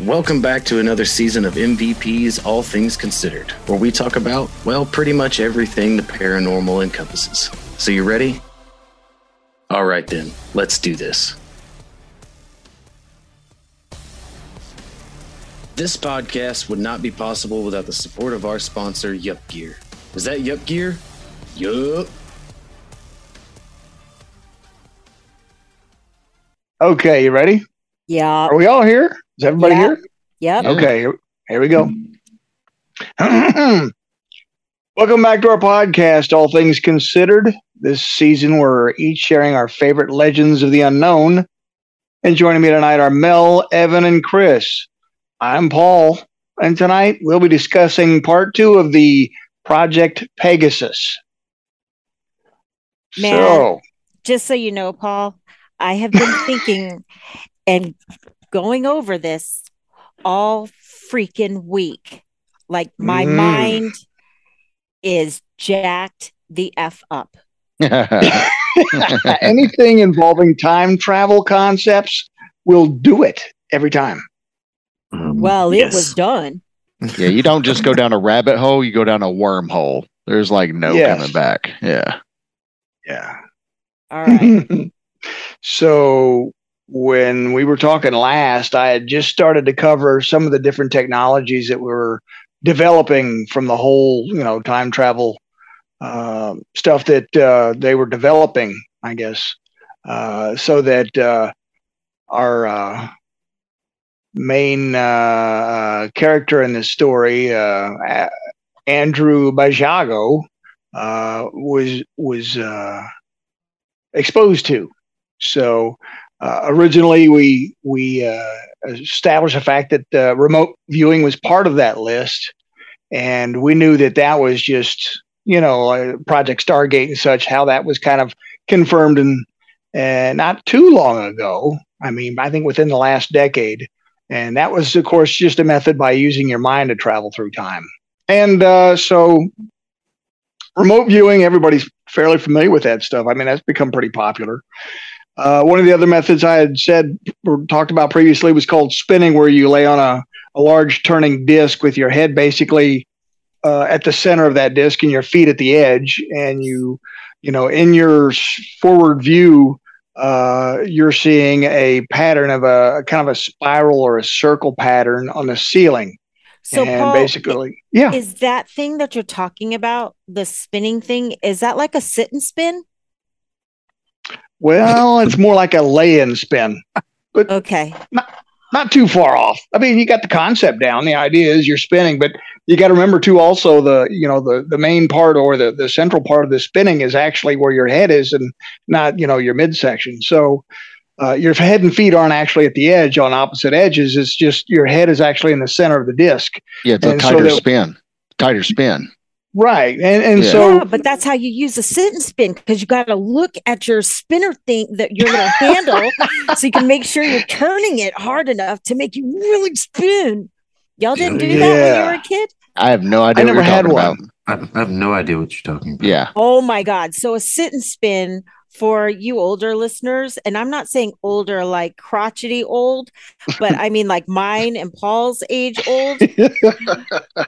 Welcome back to another season of MVP's All Things Considered, where we talk about, well, pretty much everything the paranormal encompasses. So, you ready? All right, then, let's do this. This podcast would not be possible without the support of our sponsor, Yup Gear. Is that Yup Gear? Yup. Okay, you ready? Yeah. Are we all here? Is everybody Yeah. here? Yep. Okay, here, here we go. Welcome back to our podcast, All Things Considered. This season, we're each sharing our favorite legends of the unknown. And joining me tonight are Mel, Evan, and Chris. I'm Paul, and tonight we'll be discussing part two of the Project Pegasus. Man. So, Just so you know, Paul, I have been thinking and going over this all freaking week. Like my Mm. mind is jacked the F up. anything involving time travel concepts will do it every time. Um, Well, it yes. was done. yeah, you don't just go down a rabbit hole, you go down a wormhole. There's like no Yes. coming back. Yeah. Yeah. All right. so when we were talking last, I had just started to cover some of the different technologies that were developing from the whole, you know, time travel uh, stuff that uh, they were developing, I guess, uh, so that uh, our uh, main uh, character in this story, Andrew Basiago, was was exposed to. So uh, originally, we we uh, established the fact that uh, remote viewing was part of that list, and we knew that that was just you know uh, Project Stargate and such. How that was kind of confirmed and and not too long ago. I mean, I think within the last decade, and that was of course just a method by using your mind to travel through time. And uh, so remote viewing, everybody's fairly familiar with that stuff. I mean, that's become pretty popular. Uh, one of the other methods I had said or talked about previously was called spinning, where you lay on a, a large turning disc with your head basically uh, at the center of that disc and your feet at the edge, and you, you know, in your forward view, uh, you're seeing a pattern of a kind of a spiral or a circle pattern on the ceiling, So, and Paul, basically, yeah, is that thing that you're talking about, the spinning thing, is that like a sit and spin? Well, it's more like a lay-in spin. But okay. not not too far off. I mean, you got the concept down. The idea is you're spinning, but you got to remember too. Also, the you know the the main part or the the central part of the spinning is actually where your head is, and not you know your midsection. So. Uh, your head and feet aren't actually at the edge on opposite edges. It's just your head is actually in the center of the disc. Yeah, it's a And so tighter that- spin. Tighter spin. Right. And and Yeah. so yeah, but that's how you use a sit and spin because you got to look at your spinner thing that you're going to handle so you can make sure you're turning it hard enough to make you really spin. Y'all didn't do that when you were a kid? I have no idea I what never you're had one. about. I, I have no idea what you're talking about. Yeah. Oh my God. So a sit and spin for you older listeners, and I'm not saying older like crotchety old, but I mean like mine and Paul's age old.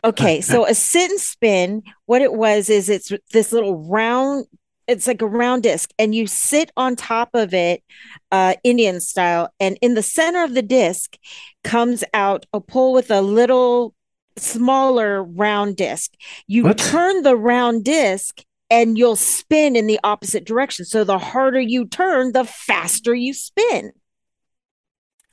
Okay, so a sit and spin, what it was is it's this little round, it's like a round disc, and you sit on top of it, uh, Indian style, and in the center of the disc comes out a pole with a little smaller round disc. You What? turn the round disc and you'll spin in the opposite direction. So the harder you turn, the faster you spin.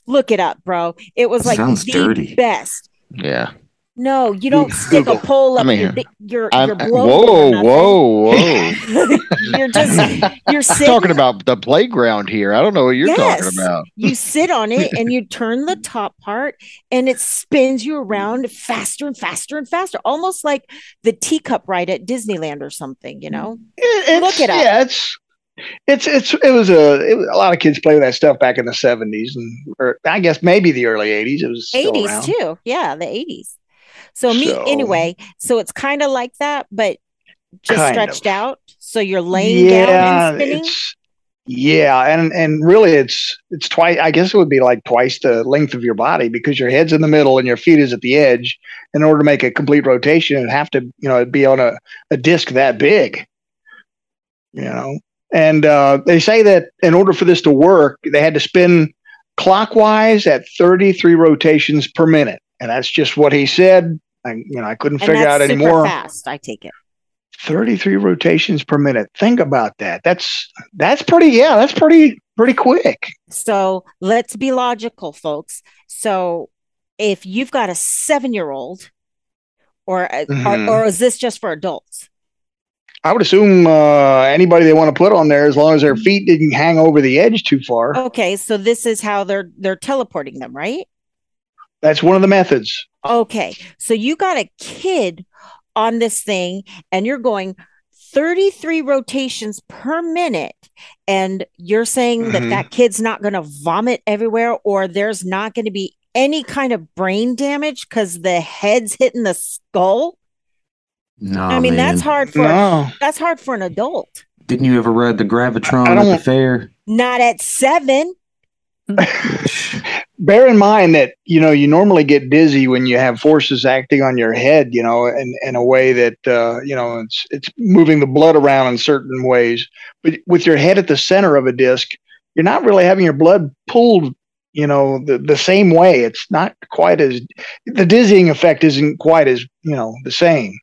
Look it up, bro. It was like Sounds the dirty. best. Yeah. No, you don't stick a pole up I mean, your di- your I'm, your I- whoa, whoa, whoa. you're just you're sitting. talking about the playground here. I don't know what you're Yes. talking about. you sit on it and you turn the top part and it spins you around faster and faster and faster, almost like the teacup ride at Disneyland or something. You know? It- it's, Look it up. Yeah, it's it's it's it was a it was, a lot of kids play with that stuff back in the seventies and or I guess maybe the early eighties. It was Eighties too. Yeah, the eighties. So me So- anyway. So it's kind of like that, but just stretched of. out. So you're laying down and spinning. Yeah, and and really, it's it's twice. I guess it would be like twice the length of your body because your head's in the middle and your feet is at the edge. In order to make a complete rotation, it'd have to, you know, it'd be on a, a disc that big. You know, and uh, they say that in order for this to work, they had to spin clockwise at 33 rotations per minute, and that's just what he said. I, you know, I couldn't And figure out anymore. Fast, I take it. 33 rotations per minute. Think about that. That's that's pretty. Yeah, that's pretty pretty quick. So let's be logical, folks. So if you've got a seven-year-old, or, Mhm. or or is this just for adults? I would assume uh, anybody they want to put on there, as long as their feet didn't hang over the edge too far. Okay, so this is how they're they're teleporting them, right? That's one of the methods. Okay, so you got a kid on this thing, and you're going 33 rotations per minute, and you're saying that Mhm. that kid's not going to vomit everywhere, or there's not going to be any kind of brain damage because the head's hitting the skull. No, I mean, that's hard for No, that's hard for an adult. Didn't you ever ride the Gravitron I at the fair? Not at seven. bear in mind that you know you normally get dizzy when you have forces acting on your head. You know, in, in a way that uh, you know it's it's moving the blood around in certain ways. But with your head at the center of a disc, you're not really having your blood pulled. You know, the the same way. It's not quite as the dizzying effect isn't quite as you know the same.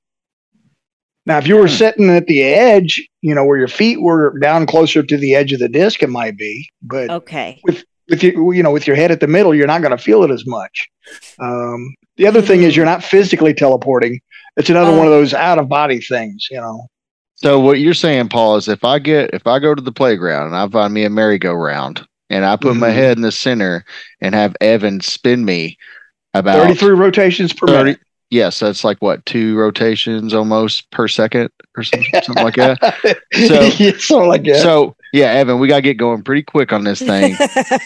Now, if you were Hmm. sitting at the edge, you know, where your feet were down closer to the edge of the disc, it might be. But Okay. with you, you know, with your head at the middle, you're not going to feel it as much. Um, the other thing is you're not physically teleporting. It's another Oh. one of those out of body things, you know. So what you're saying, Paul, is if I get if I go to the playground and I find me a merry-go-round and I put my Mhm. head in the center and have Evan spin me about 33 rotations per 30 minute. yes, that's like what two rotations almost per second or something, something like that. So- yeah, something like that. So yeah, Evan, we gotta get going pretty quick on this thing.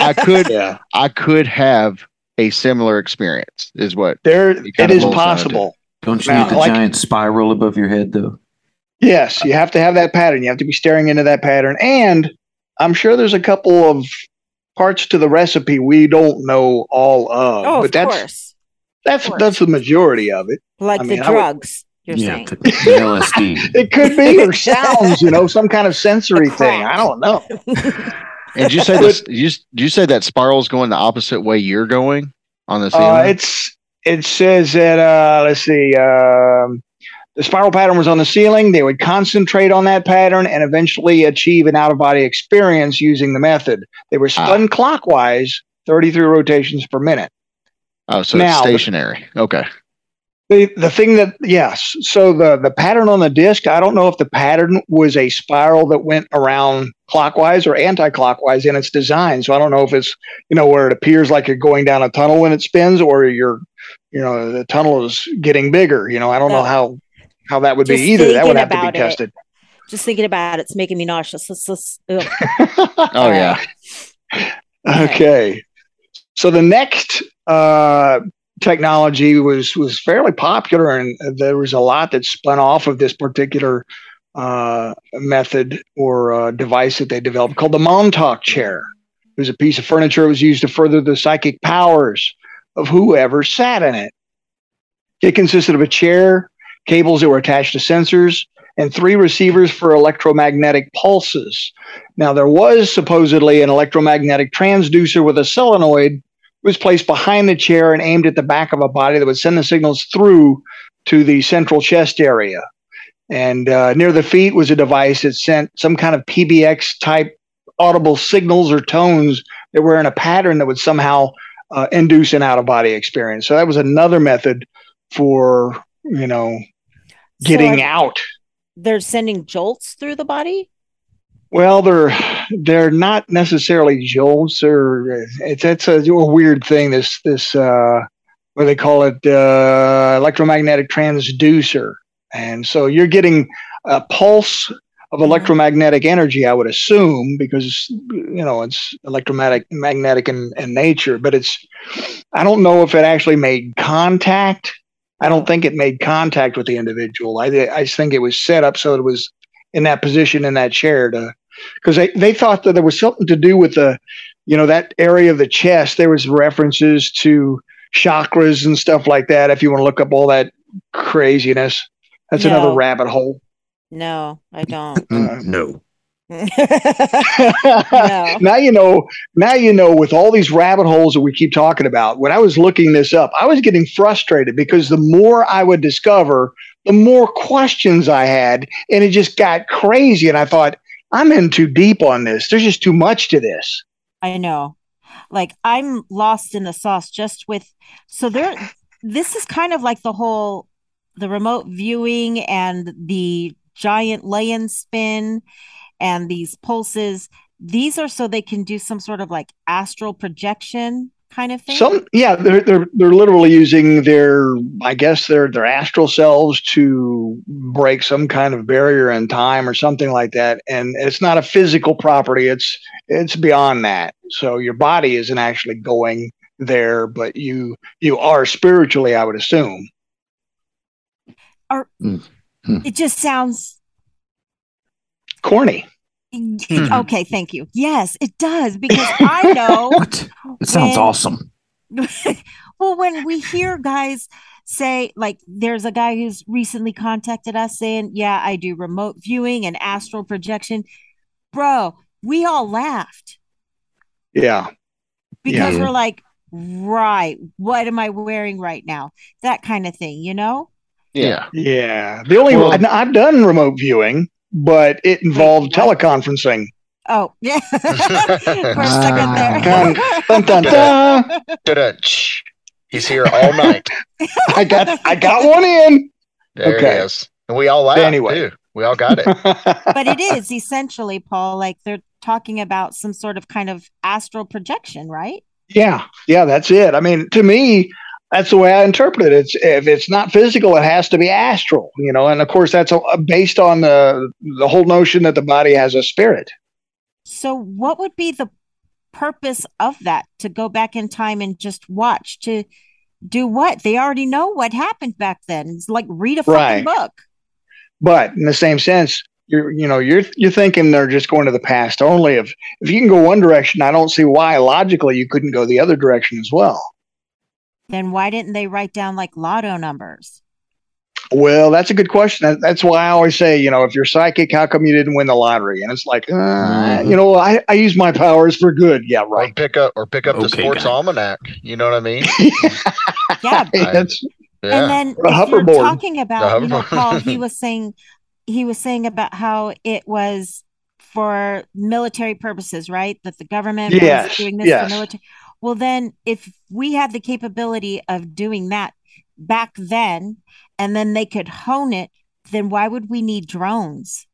I could yeah, I could have a similar experience, is what there It it kinda is boils down to- possible. Don't you Now, need the like- giant spiral above your head though? Yes, you have to have that pattern. You have to be staring into that pattern, and I'm sure there's a couple of parts to the recipe we don't know all of, oh, but of that's course. that's course. that's the majority of it. Like I the mean, I would- drugs, you're yeah, saying. the, the LSD. It could be or sounds, you know, some kind of sensory thing. I don't know. and did you say this you, s- did you say that spiral's going the opposite way you're going on the Uh, ceiling? it's it says that uh, let's see, um, the spiral pattern was on the ceiling. They would concentrate on that pattern and eventually achieve an out of body experience using the method. They were spun clockwise, 33 rotations per minute. oh, so now- it's stationary. Okay. The the thing that yes, so the the pattern on the disc, I don't know if the pattern was a spiral that went around clockwise or anti-clockwise in its design. So I don't know if it's you know where it appears like you're going down a tunnel when it spins, or you're you know the tunnel is getting bigger. You know, I don't know how how that would be either. That would have to be it. tested. Just thinking about it, it's making me nauseous. Let's, let's. Oh yeah. Okay. So the next uh, technology was was fairly popular, and there was a lot that spun off of this particular uh, method or uh, device that they developed called the Montauk chair. It was a piece of furniture that was used to further the psychic powers of whoever sat in it. It consisted of a chair, cables that were attached to sensors, and three receivers for electromagnetic pulses. Now, there was supposedly an electromagnetic transducer with a solenoid was placed behind the chair and aimed at the back of a body that would send the signals through to the central chest area. And uh, near the feet was a device that sent some kind of PBX type audible signals or tones that were in a pattern that would somehow uh, induce an out of body experience. So that was another method for, you know, getting So out. They're sending jolts through the body. Well, they're they're not necessarily jolts or it's it's a, a weird thing. This this uh, what do they call it uh, electromagnetic transducer, and so you're getting a pulse of electromagnetic energy. I would assume because you know it's electromagnetic magnetic in, in nature, but it's I don't know if it actually made contact. I don't think it made contact with the individual. I I think it was set up so it was in that position in that chair to because they, they thought that there was something to do with the, you know, that area of the chest. There was references to chakras and stuff like that. If you want to look up all that craziness, that's No. another rabbit hole. No, I don't. Mm, no. no. now you know now you know with all these rabbit holes that we keep talking about when i was looking this up i was getting frustrated because the more i would discover the more questions i had and it just got crazy and i thought i'm in too deep on this there's just too much to this I know. Like I'm lost in the sauce just with so there this is kind of like the whole the remote viewing and the giant lay-in spin and these pulses. These are so they can do some sort of like astral projection kind of thing. some yeah they're they're they're literally using their i guess their their astral selves to break some kind of barrier in time or something like that. And it's not a physical property. It's it's beyond that. So your body isn't actually going there but you you are spiritually i would assume. Or hmm. hmm. it just sounds corny Mm-hmm. Mm-hmm. okay, thank you. Yes, it does because I know What? It sounds When- awesome. well, when we hear guys say, like, there's a guy who's recently contacted us saying, Yeah, I do remote viewing and astral projection. Bro, we all laughed yeah because Yeah. we're like, Right, what am I wearing right now? That kind of thing, you know? Yeah. yeah the only Well- and i've done remote viewing but it involved what? teleconferencing Oh, yeah. For a second there. Dun, dun, dun, dun. He's here all night. i got i got one in There Okay. it is. And we all laughed Anyway. too. We all got it. but it is essentially, Paul, like they're talking about some sort of kind of astral projection, right? Yeah, yeah, that's it. I mean, to me, that's the way I interpret it. It's if it's not physical, it has to be astral, you know. And of course, that's a, based on the the whole notion that the body has a spirit. So, what would be the purpose of that to go back in time and just watch to do what? They already know what happened back then. It's like read a fucking Right. book. But in the same sense, you're you know you're you're thinking they're just going to the past only. If if you can go one direction, I don't see why logically you couldn't go the other direction as well. Then why didn't they write down like lotto numbers? Well, that's a good question. That's why I always say, you know, if you're psychic, how come you didn't win the lottery? And it's like, uh, Mhm. you know, I, I use my powers for good. Yeah, Or right. pick up or pick up the sports guy. almanac. You know what I mean? Yeah. That's Yeah. And then Or a if you're talking about, you know, hoverboard. Paul, he was saying he was saying about how it was for military purposes, right? That the government Yes, was doing this yes. for military. Well, then if we had the capability of doing that back then, and then they could hone it, then why would we need drones?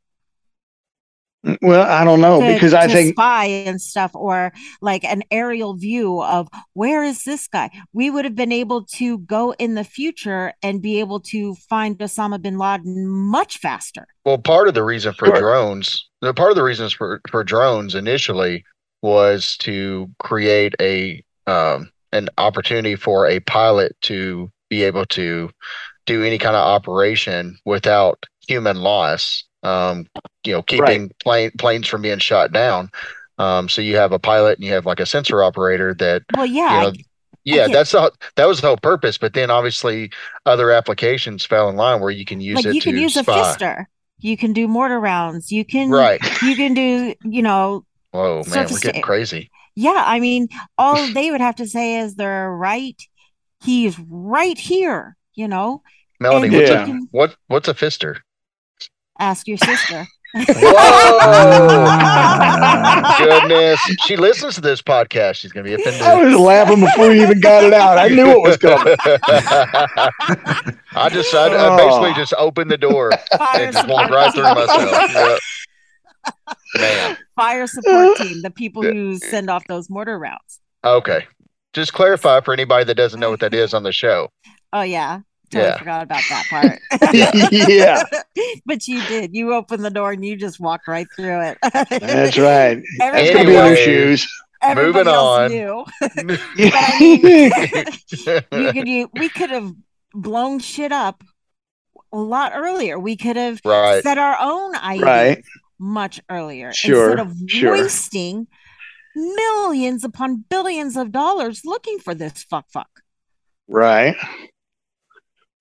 well, I don't know to, because I to think spy and stuff or like an aerial view of where is this guy we would have been able to go in the future and be able to find osama bin laden much faster Well, part of the reason for Sure. drones, part of the reasons for, for drones initially was to create a um, an opportunity for a pilot to be able to do any kind of operation without human loss. Um, you know, keeping plane planes from being shot down. Um, so you have a pilot and you have like a sensor operator that well you yeah know, yeah, get- that's the that was the whole purpose. But then obviously other applications fell in line where you can use like it you to can use a fister you can do mortar rounds you can Right. you can do you know Whoa, man, we're getting to- crazy. yeah i mean all they would have to say is they're right he's right here you know Melanie, what's Yeah. a what what's a fister? ask your sister Whoa! Goodness, she listens to this podcast. She's gonna be offended. I was laughing before you even got it out. I knew it was coming. I just I, I basically oh. just opened the door fire and just walked right through myself. Yep. Man, fire support team, the people who send off those mortar rounds. okay. Just clarify for anybody that doesn't know what that is on the show. Oh yeah, totally Yeah. forgot about that part. yeah, but you did. You opened the door and you just walked right through it. that's right. That's Everybody, gonna be in Anyway, your shoes. moving on. knew. Yeah. you could you, we could have blown shit up a lot earlier. We could have right. set our own ID. right. Much earlier Sure, instead of sure. wasting millions upon billions of dollars looking for this fuck fuck. Right.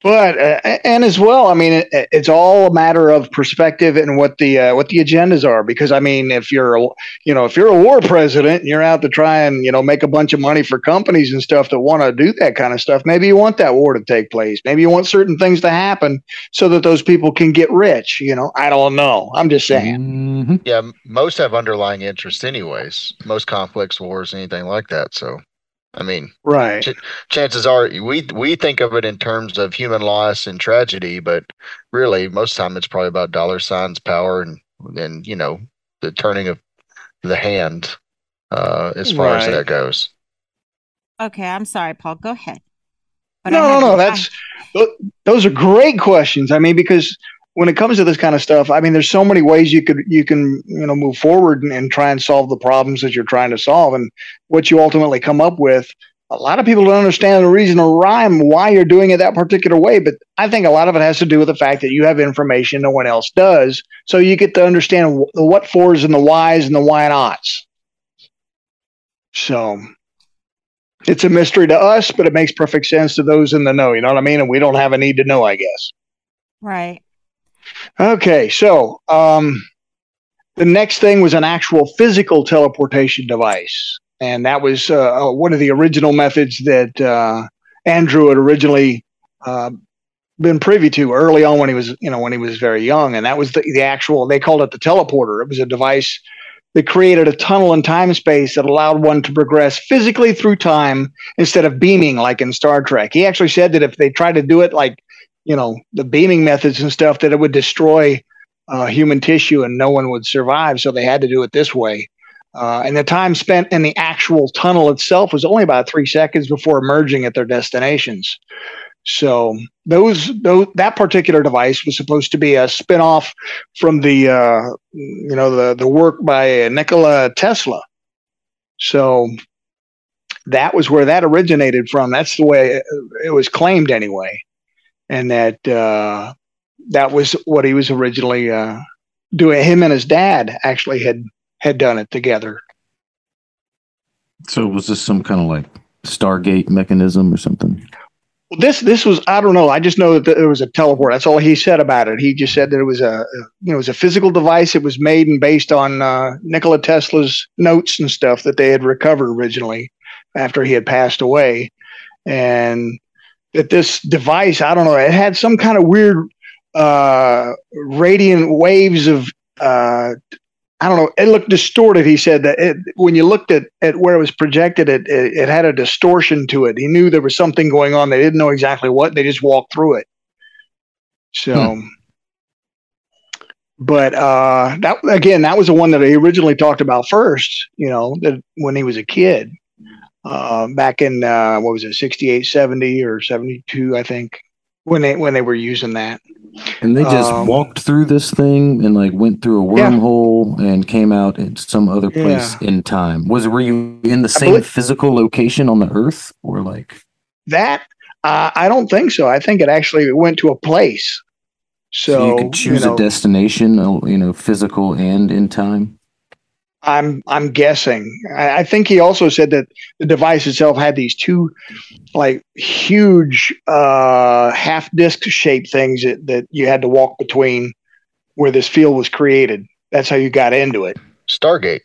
But uh, and as well, I mean, it, it's all a matter of perspective and what the uh, what the agendas are. Because I mean, if you're a, you know if you're a war president and you're out to try and you know make a bunch of money for companies and stuff that want to do that kind of stuff, maybe you want that war to take place. Maybe you want certain things to happen so that those people can get rich. You know, I don't know. I'm just saying. Mhm. Yeah, most have underlying interests, anyways. Most conflicts, wars, anything like that. So, I mean, Right. chances are we we think of it in terms of human loss and tragedy, but really, most of the time it's probably about dollar signs, power, and and you know the turning of the hand uh, as far as that goes. Okay, I'm sorry, Paul. Go ahead. But no, no, no. That's tho- those are great questions. I mean, because when it comes to this kind of stuff, I mean, there's so many ways you could you can you know move forward and, and try and solve the problems that you're trying to solve, and what you ultimately come up with. A lot of people don't understand the reason or rhyme why you're doing it that particular way, but I think a lot of it has to do with the fact that you have information no one else does, so you get to understand the what fors and the whys and the why nots. So it's a mystery to us, but it makes perfect sense to those in the know. You know what I mean? And we don't have a need to know, I guess. right. Okay, so um, the next thing was an actual physical teleportation device, and that was uh, uh, one of the original methods that uh, Andrew had originally uh, been privy to early on when he was, you know, when he was very young, and that was the, the actual. They called it the teleporter. It was a device that created a tunnel in time space that allowed one to progress physically through time instead of beaming like in Star Trek. He actually said that if they tried to do it like you know the beaming methods and stuff that it would destroy uh, human tissue and no one would survive. So they had to do it this way. Uh, and the time spent in the actual tunnel itself was only about three seconds before emerging at their destinations. So those, those that particular device was supposed to be a spin-off from the uh, you know the the work by Nikola Tesla. So that was where that originated from. That's the way it, it was claimed anyway and that uh, that was what he was originally uh, doing. Him and his dad actually had had done it together. So was this some kind of like Stargate mechanism or something? This this was I don't know. I just know that there was a teleport. That's all he said about it. He just said that it was a you know it was a physical device. It was made and based on uh, Nikola Tesla's notes and stuff that they had recovered originally after he had passed away, and that this device I don't know. It had some kind of weird uh, radiant waves of uh, I don't know. It looked distorted. He said that it, when you looked at, at where it was projected, it, it it had a distortion to it. He knew there was something going on. They didn't know exactly what. They just walked through it. So, but uh, that again, that was the one that he originally talked about first. You know, that when he was a kid, uh, back in uh, what was it, 68, 70 or seventy two, I think, when they when they were using that. And they just Um, walked through this thing and like went through a Yeah. wormhole and came out in some other place in time. Was were you in the same believe- physical location on the Earth or like? That uh, I don't think so. I think it actually went to a place. So, So, you could choose know, a destination, you know, physical and in time. I'm I'm guessing. I, I think he also said that the device itself had these two like huge uh, half disc shaped things that, that you had to walk between where this field was created. That's how you got into it. Stargate,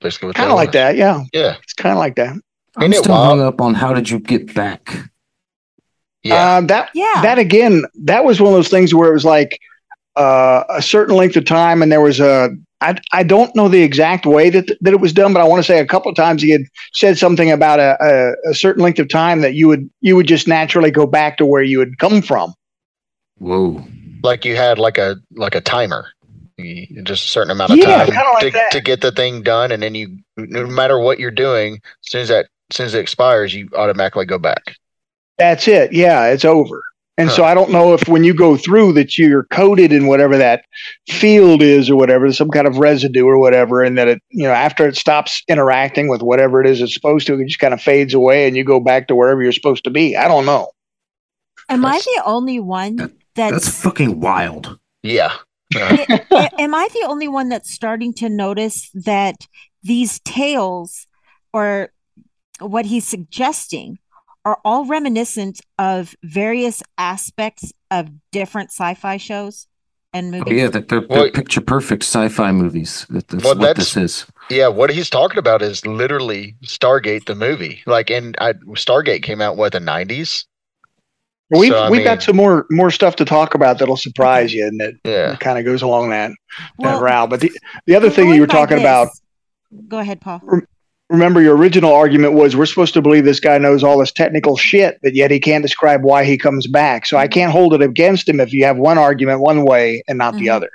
basically. Kind of like was. that, yeah. Yeah, It's kind of like that. I'm Ain't it still wild? hung up on how did you get back? yeah. Uh, that Yeah. that again, that was one of those things where it was like uh, a certain length of time, and there was a. I, I don't know the exact way that that it was done, but I want to say a couple of times he had said something about a, a, a certain length of time that you would you would just naturally go back to where you had come from. Whoa. like you had like a like a timer. You- Just a certain amount of Yeah, time kinda like to, that. to get the thing done, and then you, no matter what you're doing, as soon as that, as soon as it expires, you automatically go back. That's it. Yeah, it's over. And so I don't know if when you go through that you're coated in whatever that field is or whatever, some kind of residue or whatever, and that it, you know, after it stops interacting with whatever it is it's supposed to, it just kind of fades away and you go back to wherever you're supposed to be. I don't know. Am I the only one That- that's, That's fucking wild. Yeah, A- am I the only one that's starting to notice that these tails or what he's suggesting are all reminiscent of various aspects of different sci-fi shows and oh, movies? Oh, yeah, they're, they're, Well- picture perfect sci-fi movies. That, that's Well, what that's- this is. Yeah, what he's talking about is literally Stargate the movie. Like, and I, Stargate came out what the nineties. We've So, we've mean- got some more more stuff to talk about that'll surprise you, and that Yeah, kind of goes along that, that Well, route. But the the other thing you were by talking about, Go ahead, Paul. Remember your original argument was we're supposed to believe this guy knows all this technical shit, but yet he can't describe why he comes back. So I can't hold it against him if you have one argument one way and not the Mhm. other.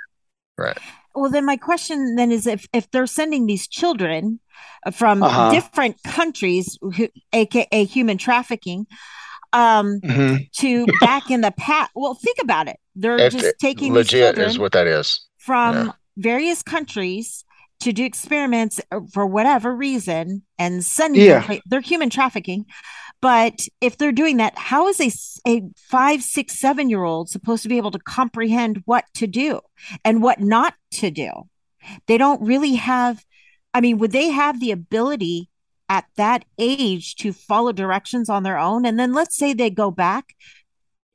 Right. Well, then my question then is if if they're sending these children uh, from Uh-huh. different countries, who, aka human trafficking, um, to back in the past. Well, think about it. They're If just taking these legit children is what that is. from yeah. various countries to do experiments uh, for whatever reason and sending Yeah. They're human trafficking. But if they're doing that, how is a five, six, seven-year-old supposed to be able to comprehend what to do and what not to do? They don't really have, I mean, would they have the ability at that age to follow directions on their own? And then let's say they go back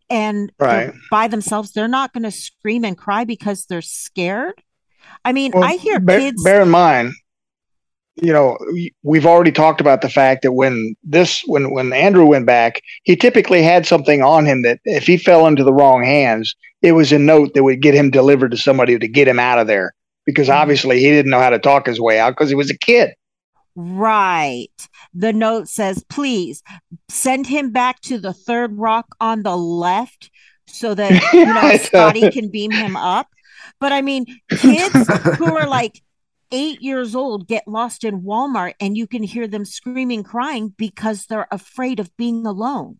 and Right. by themselves, they're not going to scream and cry because they're scared. I mean, Well, I hear bear, kids. bear in mind, you know, we've already talked about the fact that when this, when when Andrew went back, he typically had something on him that if he fell into the wrong hands, it was a note that would get him delivered to somebody to get him out of there. Because Mhm. obviously he didn't know how to talk his way out because he was a kid. Right. The note says, please send him back to the third rock on the left so that, you know, Scotty can beam him up. But I mean, kids who are like eight years old get lost in Walmart and you can hear them screaming, crying because they're afraid of being alone.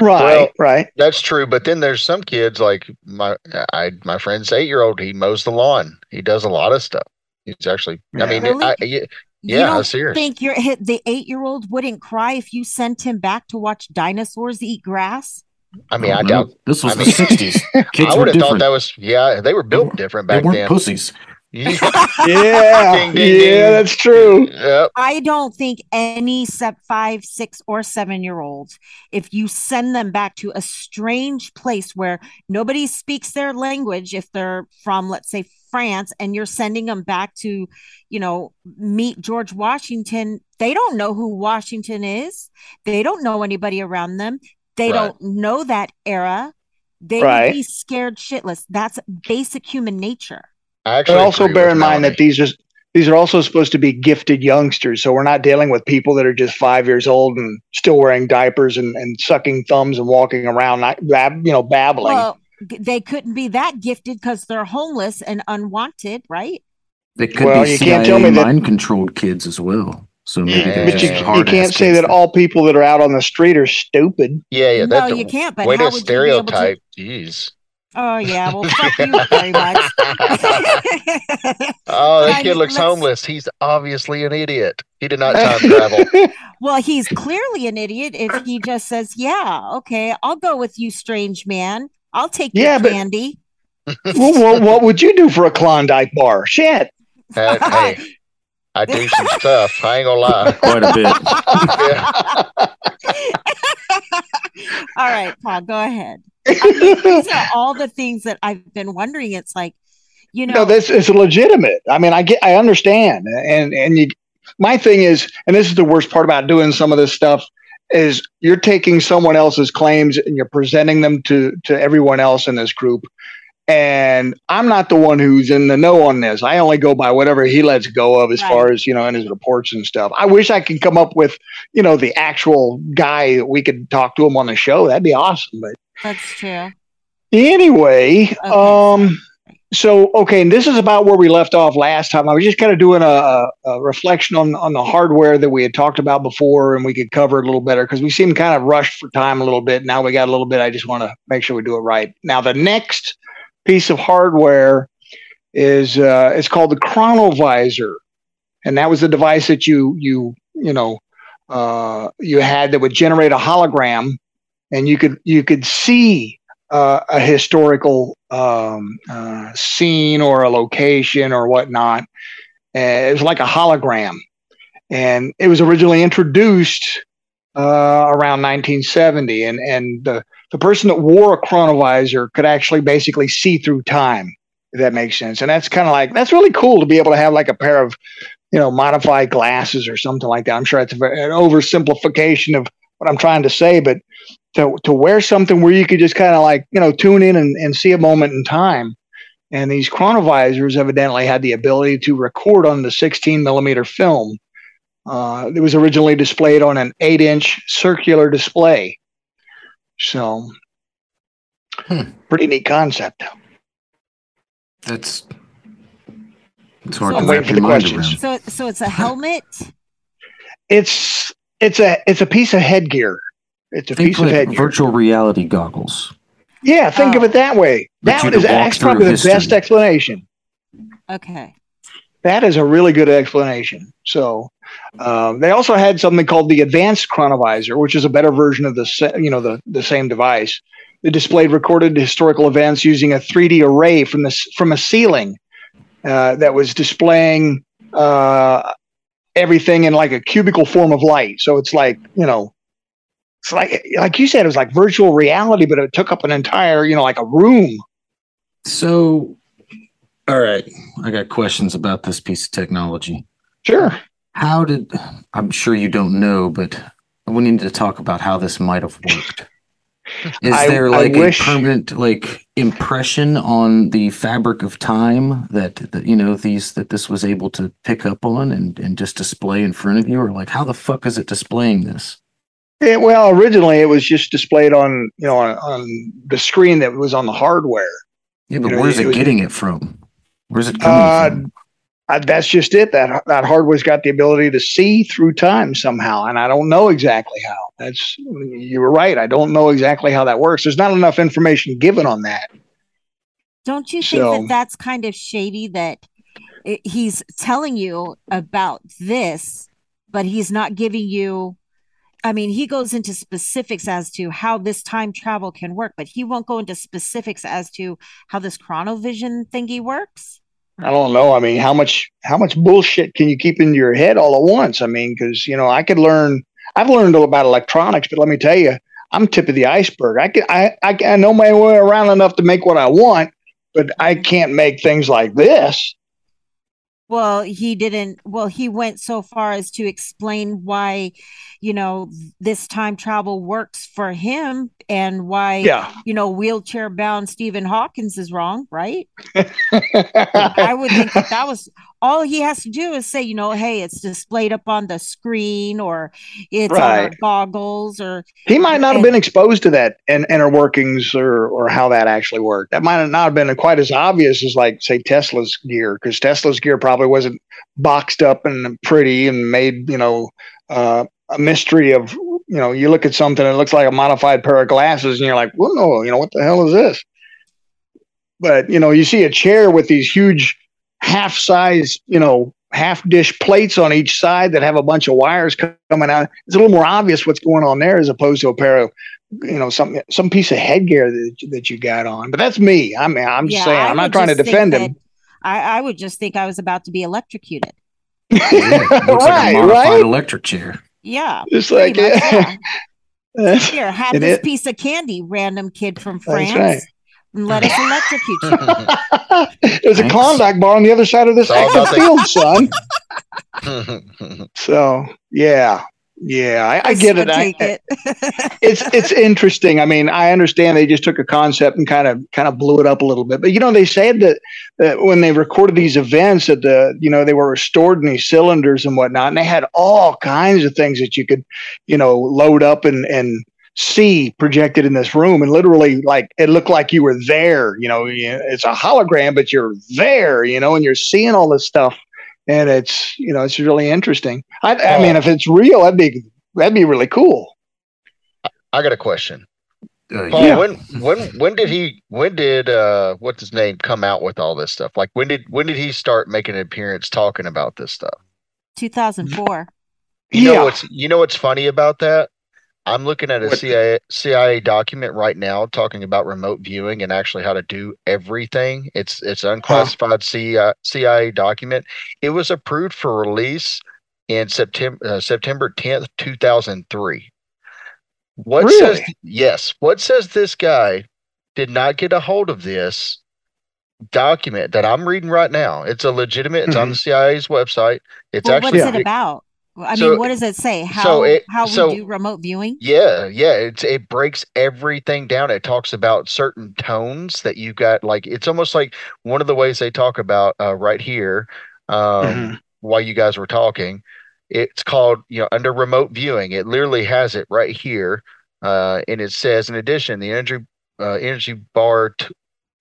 Right, Well- right. That's true, but then there's some kids like my I my friend's eight year old. He mows the lawn. He does a lot of stuff. He's actually. Yeah. I mean, Really? I, yeah, You yeah, don't serious. think your the eight year old wouldn't cry if you sent him back to watch dinosaurs eat grass? I mean, I don't doubt. This was I the mean- '60s. Kids I were would have thought different. that was yeah. They were built different they back weren't then. pussies. Yeah. Yeah, Ding, ding, yeah, ding. that's true. Yep. I don't think any se- five, six, or seven year olds, if you send them back to a strange place where nobody speaks their language, if they're from, let's say, France, and you're sending them back to, you know, meet George Washington, they don't know who Washington is. They don't know anybody around them. They Right. don't know that era. They Right. would be scared shitless. That's basic human nature. I actually But also bear in mind that these are these are also supposed to be gifted youngsters. So we're not dealing with people that are just five years old and still wearing diapers and, and sucking thumbs and walking around, not bab, you know, babbling. Well, they couldn't be that gifted because they're homeless and unwanted, right? They could Well, be you CIA can't tell me that- mind controlled kids as well. So maybe Yeah. but you, you can't say that all people that are out on the street are stupid. Yeah, yeah. no, That's a you can't. But way how to would you be able to? stereotype. Jeez. Oh yeah, well, fuck you very much. Oh, that kid mean, looks let's- homeless. He's obviously an idiot. He did not time travel. well, he's clearly an idiot if he just says, "Yeah, okay, I'll go with you, strange man. I'll take Yeah, your but- candy." well, what, what would you do for a Klondike bar? Shit. Uh, hey, I do some stuff. I ain't gonna lie. quite a bit. all right, Paul, go ahead. I mean, these are all the things that I've been wondering. It's like, you know, No, this is legitimate. I mean, I get, I understand, and and you. My thing is, and this is the worst part about doing some of this stuff, is you're taking someone else's claims and you're presenting them to to everyone else in this group. And I'm not the one who's in the know on this. I only go by whatever he lets go of as Right. far as, you know, in his reports and stuff. I wish I could come up with, you know, the actual guy that we could talk to him on the show. That'd be awesome. But that's true. Anyway, um, so okay, and this is about where we left off last time. I was just kind of doing a, a, a reflection on on the hardware that we had talked about before, and we could cover it a little better because we seemed kind of rushed for time a little bit. Now we got a little bit. I just want to make sure we do it right. Now the next piece of hardware is uh, it's called the chronovisor, and that was the device that you you you know uh, you had that would generate a hologram, and you could you could see uh, a historical um, uh, scene or a location or whatnot. It was like a hologram, and it was originally introduced uh, around 1970, and and the the person that wore a chronovisor could actually basically see through time. If that makes sense, and that's kind of like that's really cool to be able to have like a pair of you know modified glasses or something like that. I'm sure it's a an oversimplification of what I'm trying to say, but to to wear something where you could just kind of like you know tune in and, and see a moment in time. And these chronovisors evidently had the ability to record on the 16 millimeter film. Uh, it was originally displayed on an eight inch circular display. So, Hmm. pretty neat concept. That's it's hard So- to I'm wrap for your the mind questions. around. So so it's a helmet. It's it's a it's a piece of headgear. It's a Think piece of headgear. virtual reality goggles. yeah, think of Oh. it that way. But That you one is could that's probably through the best explanation. Okay. That is a really good explanation. So um, they also had something called the advanced chronovisor, which is a better version of the you know the the same device. It displayed recorded historical events using a 3D array from the s- from a ceiling uh, that was displaying uh, everything in like a cubical form of light. So it's like you know, it's like like you said, it was like virtual reality, but it took up an entire you know like a room. So, all right, I got questions about this piece of technology. Sure. How did I'm sure you don't know, but we need to talk about how this might have worked. Is I- there like wish- a permanent like impression on the fabric of time that, that you know these that this was able to pick up on and, and just display in front of you, or like how the fuck is it displaying this? Yeah, well, originally it was just displayed on you know on, on the screen that was on the hardware. Yeah, but You know, where's it it was- getting it from? Where's it coming Uh, from? Uh, that's just it. That that hardware's got the ability to see through time somehow, and I don't know exactly how. That's you were right. I don't know exactly how that works. There's not enough information given on that. Don't you think So- that that's kind of shady that it, he's telling you about this, but he's not giving you? I mean, he goes into specifics as to how this time travel can work, but he won't go into specifics as to how this chronovision thingy works. I don't know. I mean, how much how much bullshit can you keep in your head all at once? I mean, because you know, I could learn. I've learned all about electronics, but let me tell you, I'm tip of the iceberg. I can I I, I know my way around enough to make what I want, but I can't make things like this. Well, he didn't. Well, he went so far as to explain why, you know, this time travel works for him and why, Yeah. you know, wheelchair bound Stephen Hawkins is wrong, right? I would think that that was all he has to do is say, you know, hey, it's displayed up on the screen or it's on our goggles or He might not have been exposed to that in, inner workings or, or how that actually worked. That might have not have been quite as obvious as, like, say, Tesla's gear, because Tesla's gear probably wasn't boxed up and pretty and made, you know, uh, a mystery of, you know, you look at something it looks like a modified pair of glasses and you're like, well, no, you know, what the hell is this? But, you know, you see a chair with these huge half size, you know, half dish plates on each side that have a bunch of wires coming out. It's a little more obvious what's going on there as opposed to a pair of, you know, some some piece of headgear that that you got on. But that's me. I mean, I'm just Yeah, saying. I I'm not trying to defend that- him. I, I would just think I was about to be electrocuted. Yeah, it looks like right, a modified right. electric chair. Yeah. Just like much, yeah. Here, have It this is- piece of candy, random kid from That's France. right. And let us electrocute you. There's a Thanks. Klondike bar on the other side of this It's all about fucking the- field, son. So yeah, yeah, I, I get it. I, it. it's it's interesting. I mean, I understand they just took a concept and kind of kind of blew it up a little bit. But you know, they said that, that when they recorded these events, that the you know they were stored in these cylinders and whatnot, and they had all kinds of things that you could, you know, load up and and see projected in this room, and literally like it looked like you were there. You know, it's a hologram, but you're there. You know, and you're seeing all this stuff, and it's you know it's really interesting. I, I mean, if it's real, that'd be that'd be really cool. I got a question. Uh, Paul, yeah. when when when did he when did uh what's his name come out with all this stuff? Like when did when did he start making an appearance talking about this stuff? 2004. You Yeah. know what's you know what's funny about that? I'm looking at a What- CIA CIA document right now talking about remote viewing and actually how to do everything. It's it's unclassified CIA, CIA document. It was approved for release in September uh, September 10th, 2003. What says yes? What says this guy did not get a hold of this document that I'm reading right now? It's a legitimate. It's on the CIA's website. It's well, actually what's it about? I So- mean, what does it say? How so it- how so- we do remote viewing? Yeah, yeah, it's it breaks everything down. It talks about certain tones that you got like it's almost like one of the ways they talk about uh, right here um Mhm. while you guys were talking. It's called, you know, under remote viewing. It literally has it right here. Uh and it says in addition, the energy uh energy bar t-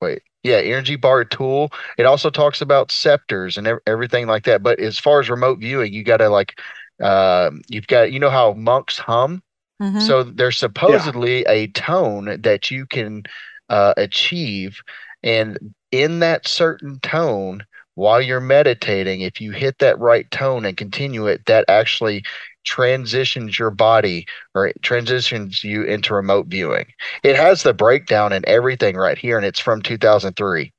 wait, yeah, energy bar tool. It also talks about scepters and everything like that. But as far as remote viewing, you got to like um you've got you know how monks hum? Mhm. So there's supposedly a tone that you can uh, achieve, and in that certain tone, while you're meditating, if you hit that right tone and continue it, that actually transitions your body or it transitions you into remote viewing. It has the breakdown and everything right here, and it's from 2003.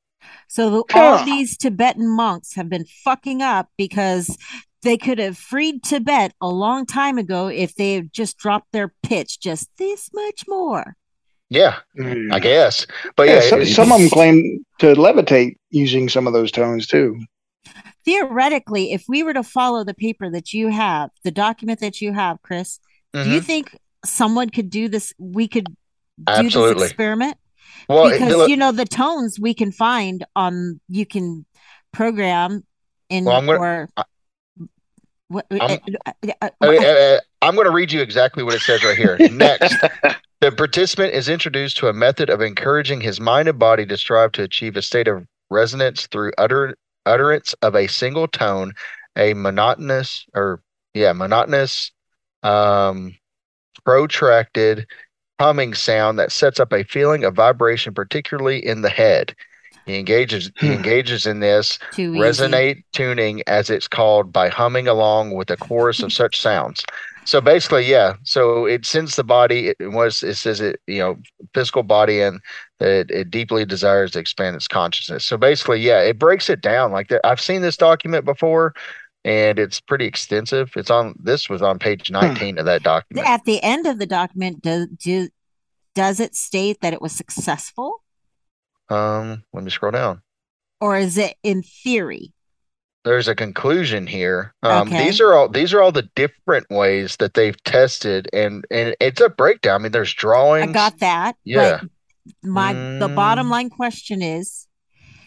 So the, all these Tibetan monks have been fucking up because they could have freed Tibet a long time ago if they had just dropped their pitch just this much more. Yeah, Mm. I guess. But Yeah, yeah, some, some of them claim to levitate using some of those tones too. Theoretically, if we were to follow the paper that you have, the document that you have, Chris, do you Mhm. think someone could do this? We could do Absolutely. this experiment well, it- because look- you know the tones we can find on you can program in Well, I'm gonna- or I- what, I'm- uh, Uh, uh, uh, I'm going to read you exactly what it says right here. Next, the participant is introduced to a method of encouraging his mind and body to strive to achieve a state of resonance through utter, utterance of a single tone, a monotonous or yeah, monotonous, um, protracted humming sound that sets up a feeling of vibration, particularly in the head. He engages he Hmm. engages in this too easy. resonate tuning as it's called by humming along with a chorus of such sounds. So basically yeah so it sends the body it was it says it you know physical body and that it deeply desires to expand its consciousness. So basically yeah it breaks it down. Like that i've seen this document before and it's pretty extensive. It's on this was on page 19 of that document. At the end of the document, does do does it state that it was successful, um let me scroll down or is it in theory? there's a conclusion here. Um, Okay. These are all these are all the different ways that they've tested, and and it's a breakdown. I mean, there's drawings. I got that. Yeah. But my the bottom Mm. line question is,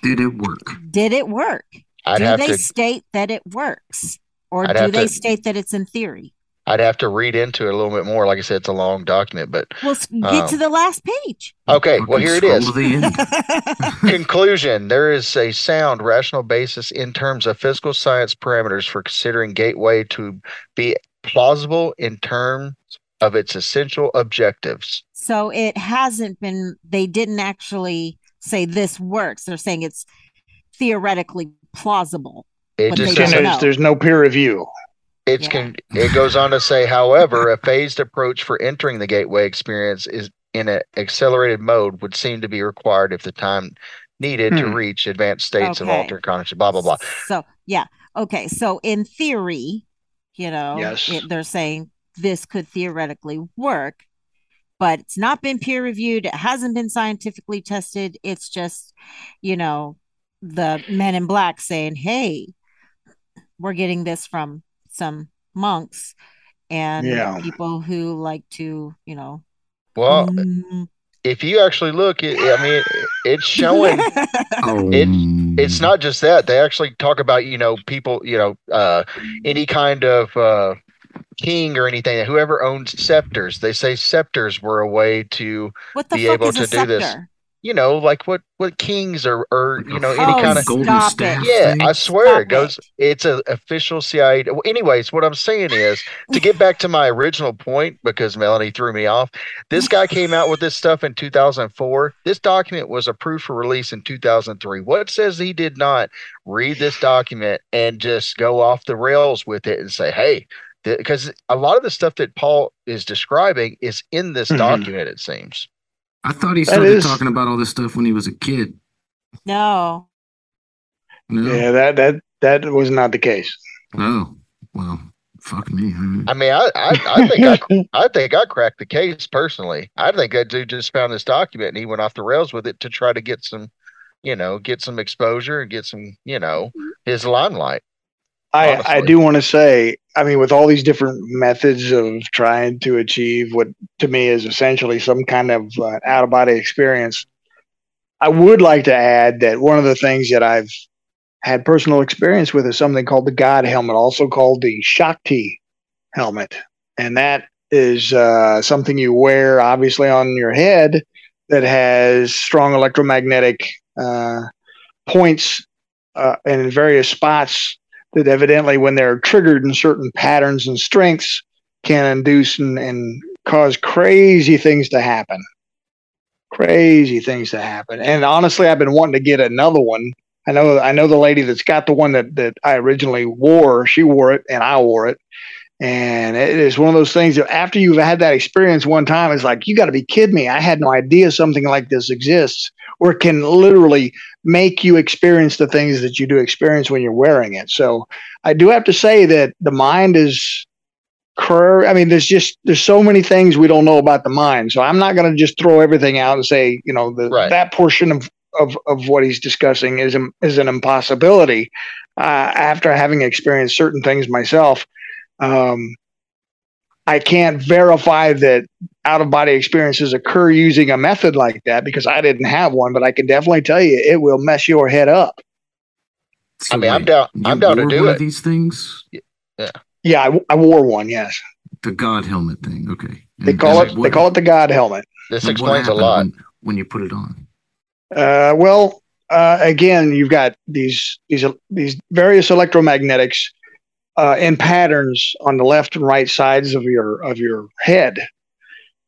Did it work? did it work? I'd do have they to state that it works, or I'd do they to- state that it's in theory? I'd have to read into it a little bit more. Like I said, it's a long document, but Well, s- get Um, to the last page. okay. Well, here it scroll is. to the end. Conclusion: There is a sound rational basis in terms of physical science parameters for considering Gateway to be plausible in terms of its essential objectives. so it hasn't been. They didn't actually say this works. They're saying it's theoretically plausible. It But just they says don't there's, know. there's no peer review. It's Yeah. con- it goes on to say, however, a phased approach for entering the gateway experience is in an accelerated mode would seem to be required if the time needed to Hmm. reach advanced states of altered consciousness. Blah blah blah. So yeah, okay. So in theory, you know, Yes. it, they're saying this could theoretically work, but it's not been peer reviewed. It hasn't been scientifically tested. It's just, you know, the men in black saying, "Hey, we're getting this from some monks and Yeah. people who like to, you know." Well, mm, if you actually look, it, I mean, it's showing. Oh, It's not just that they actually talk about you know people you know uh, any kind of uh, king or anything whoever owns scepters. They say scepters were a way to be able to do this. Scepter? you know like what what kings or or you know any Oh, kind of golden stop staff. Yeah, thing. I swear Stop it goes. it. It's an official CIA. Well, anyways, what I'm saying is to get back to my original point because Melanie threw me off. This guy came out with this stuff in 2004. This document was approved for release in 2003. What says he did not read this document and just go off the rails with it and say, "Hey, because a lot of the stuff that Paul is describing is in this Mhm. document. It seems. I thought he started is- talking about all this stuff when he was a kid. No. No. Yeah, that that that was not the case. Oh, well, fuck me. I mean, I I, I think I I think I cracked the case personally. I think that dude just found this document and he went off the rails with it to try to get some, you know, get some exposure and get some, you know, his limelight. I, I do want to say, I mean, with all these different methods of trying to achieve what to me is essentially some kind of uh, out of body experience, I would like to add that one of the things that I've had personal experience with is something called the God helmet, also called the Shakti helmet. And that is uh, something you wear obviously on your head that has strong electromagnetic uh, points uh, in various spots that evidently, when they're triggered in certain patterns and strengths, can induce and, and cause crazy things to happen. Crazy things to happen. And honestly, I've been wanting to get another one. I know, I know the lady that's got the one that that I originally wore. She wore it, and I wore it. And it is one of those things that after you've had that experience one time, it's like you got to be kidding me. I had no idea something like this exists, or can literally make you experience the things that you do experience when you're wearing it. So I do have to say that the mind is cur I mean, there's just there's so many things we don't know about the mind. So I'm not going to just throw everything out and say, you know, the, Right. that portion of, of of what he's discussing is is an impossibility. Uh, after having experienced certain things myself, um, I can't verify that out of body experiences occur using a method like that because I didn't have one, but I can definitely tell you it will mess your head up. So I mean, I'm down. I'm down to do one it. of these things. Yeah, I, I wore one. Yes, The God helmet thing. Okay. they And call what- it they call it the God helmet. This and explains a lot. When, when you put it on. Uh, well, uh, again, you've got these these these various electromagnetics uh, in patterns on the left and right sides of your of your head,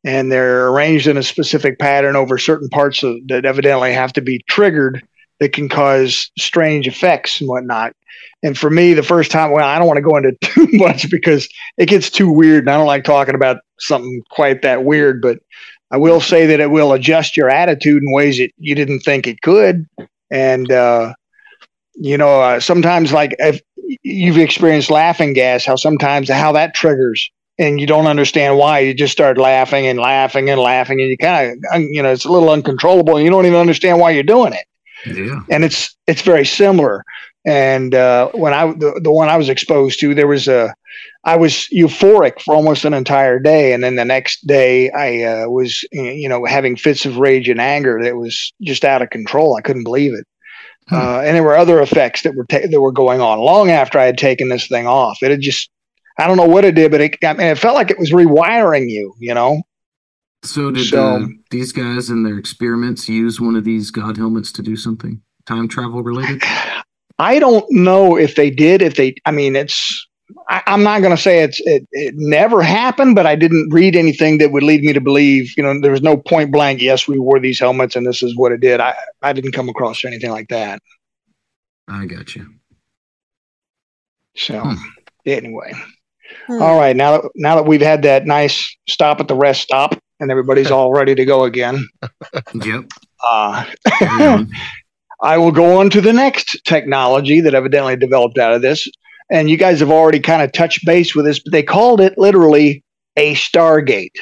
and they're arranged in a specific pattern over certain parts of, that evidently have to be triggered that can cause strange effects and whatnot. And for me, the first time, well, I don't want to go into too much because it gets too weird, and I don't like talking about something quite that weird, but I will say that it will adjust your attitude in ways that you didn't think it could. And, uh, you know, uh, sometimes like if you've experienced laughing gas, how sometimes how that triggers and you don't understand why you just start laughing and laughing and laughing and you kind of, you know, it's a little uncontrollable and you don't even understand why you're doing it Yeah. and it's it's very similar. And uh, when I the, the one I was exposed to, there was a I was euphoric for almost an entire day, and then the next day I uh, was you know having fits of rage and anger that was just out of control. I couldn't believe it. Hmm. Uh, and there were other effects that were ta- that were going on long after I had taken this thing off. It had just I don't know what it did, but it I mean, it felt like it was rewiring you. You know, So did So- uh, these guys in their experiments use one of these God helmets to do something time travel related? I don't know if they did. If they, I mean, it's. I, I'm not going to say it's it, it never happened, but I didn't read anything that would lead me to believe. You know, there was no point blank. Yes, we wore these helmets, and this is what it did. I I didn't come across anything like that. I got you. So Hmm. anyway, Hmm. all right. Now that now that we've had that nice stop at the rest stop, and everybody's all ready to go again. Yep. Uh, Carry on. I will go on to the next technology that evidently developed out of this. And you guys have already kind of touched base with this, but they called it literally a Stargate.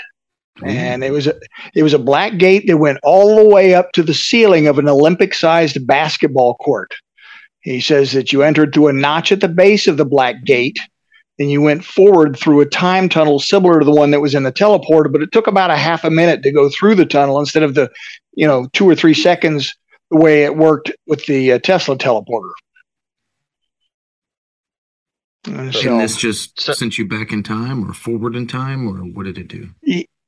And it was a it was a black gate that went all the way up to the ceiling of an Olympic-sized basketball court. He says that you entered through a notch at the base of the black gate, and you went forward through a time tunnel similar to the one that was in the teleporter, but it took about a half a minute to go through the tunnel instead of the, you know, two or three seconds the way it worked with the uh, Tesla teleporter. And so, and this just so- sent you back in time or forward in time or what did it do?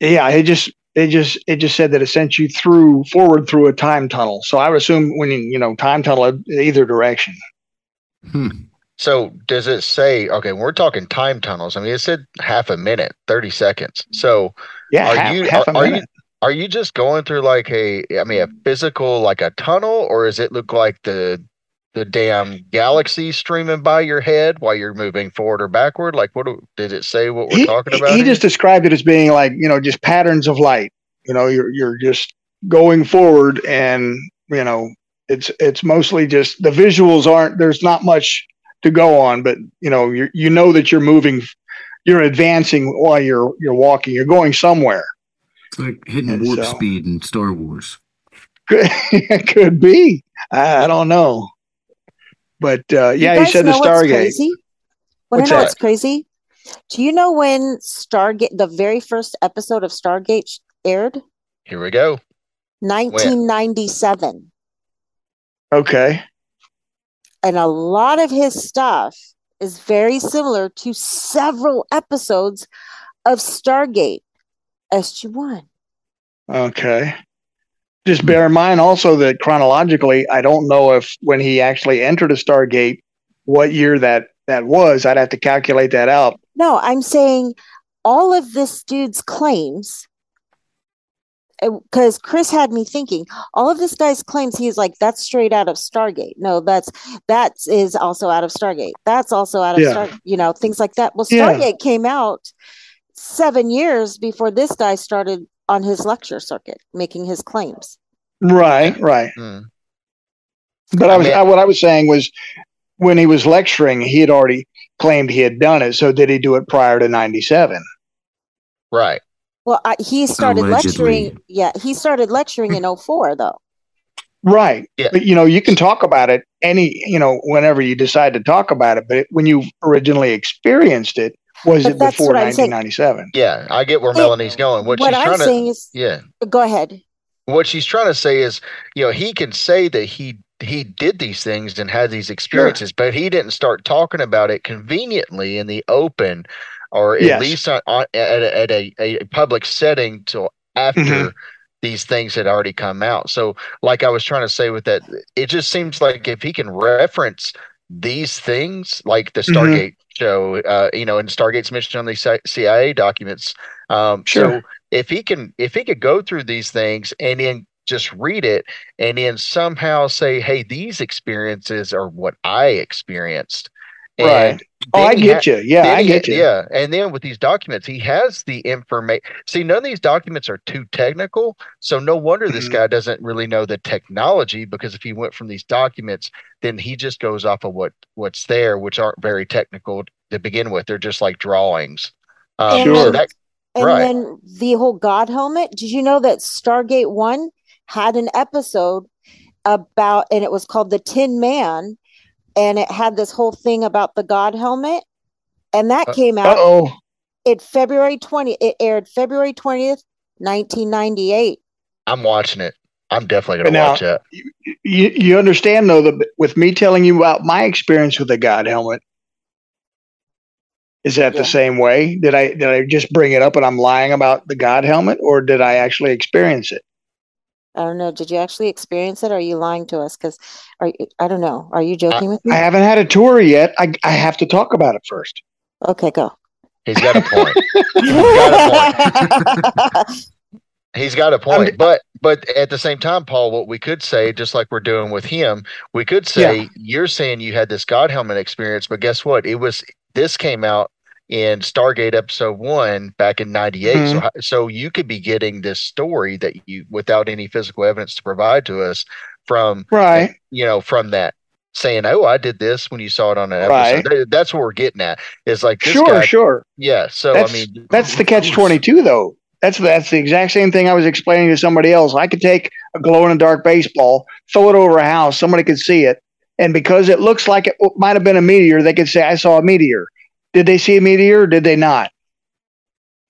yeah, it just it just it just said that it sent you through forward through a time tunnel. So I would assume when you you know time tunnel either direction. Hmm. So does it say? Okay, we're talking time tunnels. I mean, it said half a minute, thirty seconds. So Yeah, Are half, you- half a are you- are you just going through like a? I mean, a physical like a tunnel, or does it look like the the damn galaxy streaming by your head while you're moving forward or backward? Like, what do, did it say? What we're he, talking about? he here? just described it as being like you know just patterns of light. You know, you're you're just going forward, and you know it's it's mostly just the visuals aren't. There's not much to go on, but you know you you know that you're moving, you're advancing while you're you're walking. You're going somewhere. It's like hitting And warp so- speed in Star Wars. Could, could be. I, I don't know. But uh, You yeah, he said the know what's Stargate. Crazy? Want What's to know that? what's crazy? Do you know when Stargate, the very first episode of Stargate aired? Here we go. 1997. Okay. And a lot of his stuff is very similar to several episodes of Stargate SG1. Okay. Just bear in mind also that chronologically, I don't know if when he actually entered a Stargate, what year that that was. I'd have to calculate that out. No, I'm saying all of this dude's claims, because Chris had me thinking, all of this guy's claims, he's like, that's straight out of Stargate. No, that's that is also out of Stargate. That's also out of Yeah. Star, you know, things like that. Well, Yeah. Stargate came out seven years before this guy started on his lecture circuit making his claims. Right, right. Hmm. But I I was mean- I, what I was saying was when he was lecturing, he had already claimed he had done it. So did he do it prior to ninety seven? Right. Well, I, he started Allegedly. lecturing. Yeah, he started lecturing in 04, though. Right. Yeah. But you know, you can talk about it any, you know, whenever you decide to talk about it. But when you originally experienced it, was But it before what I'm saying. 1997? Yeah, I get where Hey, Melanie's going. What, what she's I'm trying to is, yeah, go ahead. What she's trying to say is, you know, he can say that he he did these things and had these experiences, but he didn't start talking about it conveniently in the open, or at Yes. least on, on at, a, at a, a public setting till after Mhm. these things had already come out. So, like I was trying to say with that, it just seems like if he can reference these things, like the Mhm. Stargate show, uh, you know, and Stargate's mentioned on these CIA documents. Um, Sure. So if he can, if he could go through these things and then just read it and then somehow say, "Hey, these experiences are what I experienced," Right. Oh, I get ha- you. Yeah, I he- get you. Yeah, and then with these documents, he has the information. See, none of these documents are too technical, so no wonder this Mhm. guy doesn't really know the technology. Because if he went from these documents, then he just goes off of what what's there, which aren't very technical to begin with. They're just like drawings. Um, And so Sure. that- And Right. then the whole God helmet. Did you know that Stargate One had an episode about, and it was called The Tin Man, and it had this whole thing about the God helmet, and that Uh, came out oh. in February 20. It aired February 20th, 1998. I'm watching it. I'm definitely going to watch that. You, you understand though that with me telling you about my experience with the God helmet, is that Yeah. the same way? Did I did I just bring it up and I'm lying about the God helmet, or did I actually experience it? I don't know. Did you actually experience it? Or are you lying to us? Because are I don't know. Are you joking with me? I haven't had a tour yet. I I have to talk about it first. okay, go. He's got a point. got He's got a point, but but at the same time, Paul, what we could say, just like we're doing with him, we could say you're saying you had this God helmet experience, but guess what? It was this came out in Stargate Episode One back in '98, so Mhm. ho- so you could be getting this story that you without any physical evidence to provide to us from Right. you know from that saying, "Oh, I did this" when you saw it on an Right. episode. Th- That's what we're getting at. Is like Sure, guy, sure. yeah. So That's I mean, that's the catch 22 though. That's that's the exact same thing I was explaining to somebody else. I could take a glow in the dark baseball, throw it over a house, somebody could see it, and because it looks like it might have been a meteor, they could say, "I saw a meteor." Did they see a meteor? or Did they not?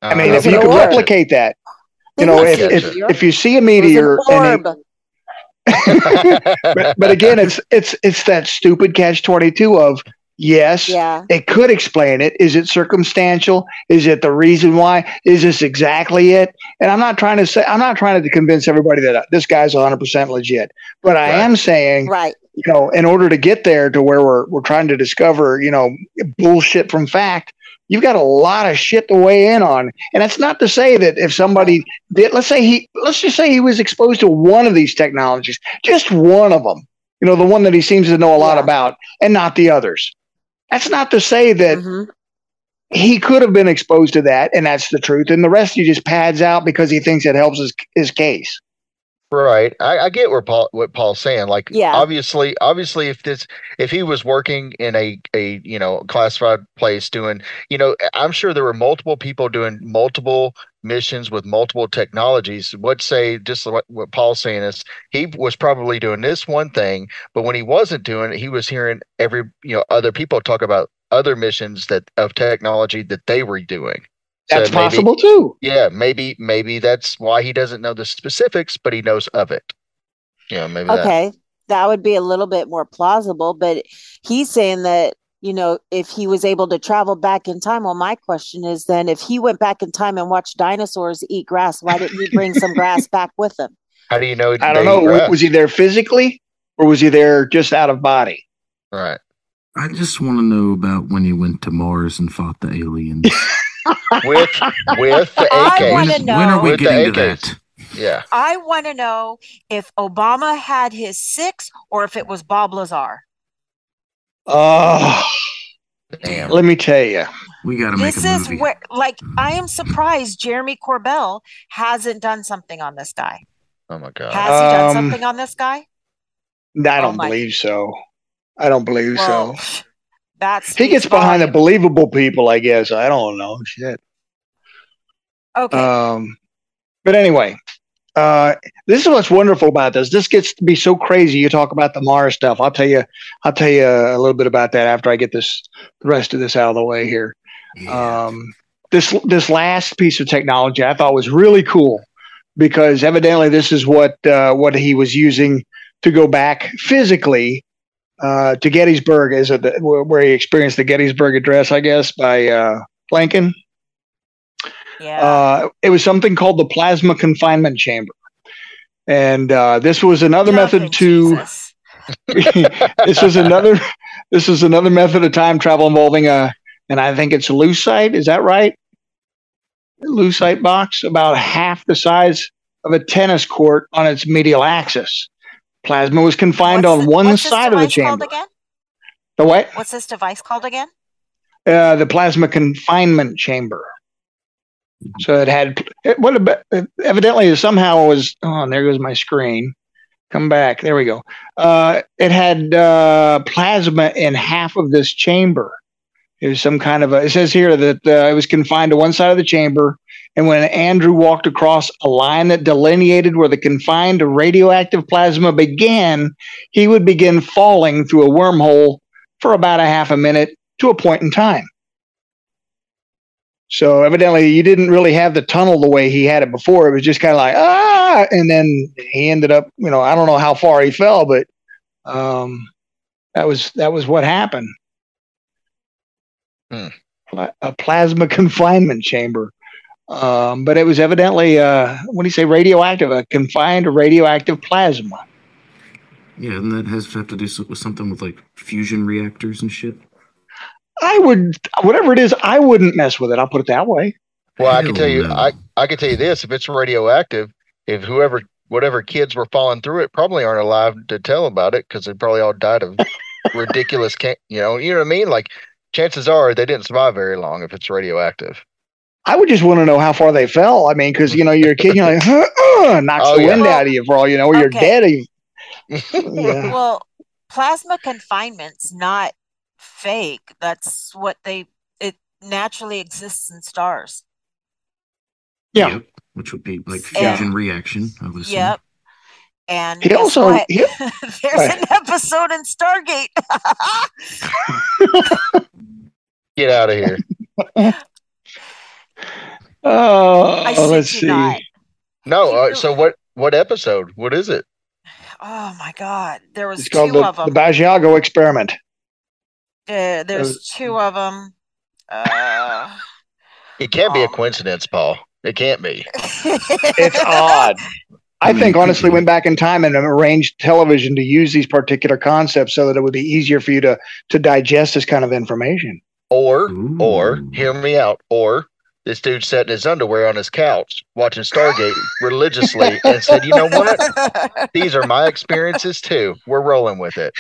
I mean, uh, if you an could orb. replicate that, you It know, if if, if you see a meteor, an and it, but, but again, it's it's it's that stupid catch twenty two of yes, Yeah. it could explain it. Is it circumstantial? Is it the reason why? Is this exactly it? And I'm not trying to say I'm not trying to convince everybody that uh, this guy's 100% legit, but I Right. am saying, Right. you know, in order to get there to where we're we're trying to discover, you know, bullshit from fact, you've got a lot of shit to weigh in on. And it's not to say that if somebody did, let's say he, let's just say he was exposed to one of these technologies, just one of them. You know, the one that he seems to know a lot Yeah. about, and not the others. That's not to say that Mhm. he could have been exposed to that, and that's the truth. And the rest he just pads out because he thinks it helps his his case. Right. I, I get where Paul what Paul's saying. Like Yeah. obviously obviously if this if he was working in a a you know classified place doing you know I'm sure there were multiple people doing multiple missions with multiple technologies. What say just what, what Paul's saying is he was probably doing this one thing, but when he wasn't doing it, he was hearing every you know other people talk about other missions that of technology that they were doing. So That's maybe- possible too. yeah, maybe maybe that's why he doesn't know the specifics, but he knows of it. Yeah, maybe. Okay, that would be a little bit more plausible, but he's saying that, you know, if he was able to travel back in time, well, my question is then if he went back in time and watched dinosaurs eat grass, why didn't he bring some grass back with him? How do you know? I don't know. grass? Uh, was he there physically, or was he there just out of body? right? I just want to know about when he went to Mars and fought the aliens. With with the I AK. when, know- when are we getting to that? Yeah. I want to know if Obama had his six or if it was Bob Lazar. Oh, Damn. let me tell you. We got to make This a is where, like, I am surprised Jeremy Corbell hasn't done something on this guy. Oh my god. Has he done Um, something on this guy? I Oh don't my- believe so. I don't believe Well, so. That's He gets behind the believable people, I guess. I don't know. Shit. Okay. Um, but anyway, uh, this is what's wonderful about this. This gets to be so crazy. You talk about the Mars stuff. I'll tell you. I'll tell you a little bit about that after I get this the rest of this out of the way here. Yeah. Um, this this last piece of technology I thought was really cool because evidently this is what uh, what he was using to go back physically uh, to Gettysburg, is it the, where he experienced the Gettysburg Address, I guess, by uh, Lincoln. yeah. Uh, it was something called the plasma confinement chamber, and uh, this was another method to. This was another. This was another method of time travel involving a, and I think it's lucite. Is that right? Lucite box, about half the size of a tennis court on its medial axis. Plasma was confined What's on the- one side of the chamber. The what? What's this device called again? uh, the plasma confinement chamber. So it had it, what about, evidently somehow it was oh and there goes my screen. Come back. There we go. Uh, it had uh, plasma in half of this chamber. It was some kind of a. It says here that uh, it was confined to one side of the chamber, and when Andrew walked across a line that delineated where the confined radioactive plasma began, he would begin falling through a wormhole for about a half a minute to a point in time. So evidently, you didn't really have the tunnel the way he had it before. It was just kind of like ah, and then he ended up, you know, I don't know how far he fell, but um, that was that was what happened. Pla- A plasma confinement chamber. Um, but it was evidently, uh, what do you say, radioactive, a confined radioactive plasma. Yeah, and that has to have to do with something with like fusion reactors and shit. I would, whatever it is, I wouldn't mess with it. I'll put it that way. Well, I can Hell tell you. I I can tell you this: if it's radioactive, if whoever, whatever kids were falling through it, probably aren't alive to tell about it because they probably all died of ridiculous, can you know, you know what I mean? Like, chances are they didn't survive very long if it's radioactive. I would just want to know how far they fell. I mean, because you know you're a kid, you're like, huh, uh, knocks Oh, the yeah. wind out of you for all you know, or you're dead. Yeah. Well, plasma confinement's not fake. That's what they it naturally exists in stars. Yeah. Yep, which would be like Yeah. fusion reaction. I would assume. Yep. And He also- what? he- There's an episode in Stargate. Get out of here! Oh, I let's see. not. No, uh, so what? What episode? What is it? Oh my God. There was It's called two the, of the them. Experiment. Uh, there's was- two of them. Uh, It can't be a Um, coincidence, Paul. It can't be. It's odd. I I think honestly be. went back in time and arranged television to use these particular concepts so that it would be easier for you to to digest this kind of information. Or, or hear me out. Or this dude sat in his underwear on his couch watching Stargate religiously and said, "You know what? These are my experiences too. We're rolling with it."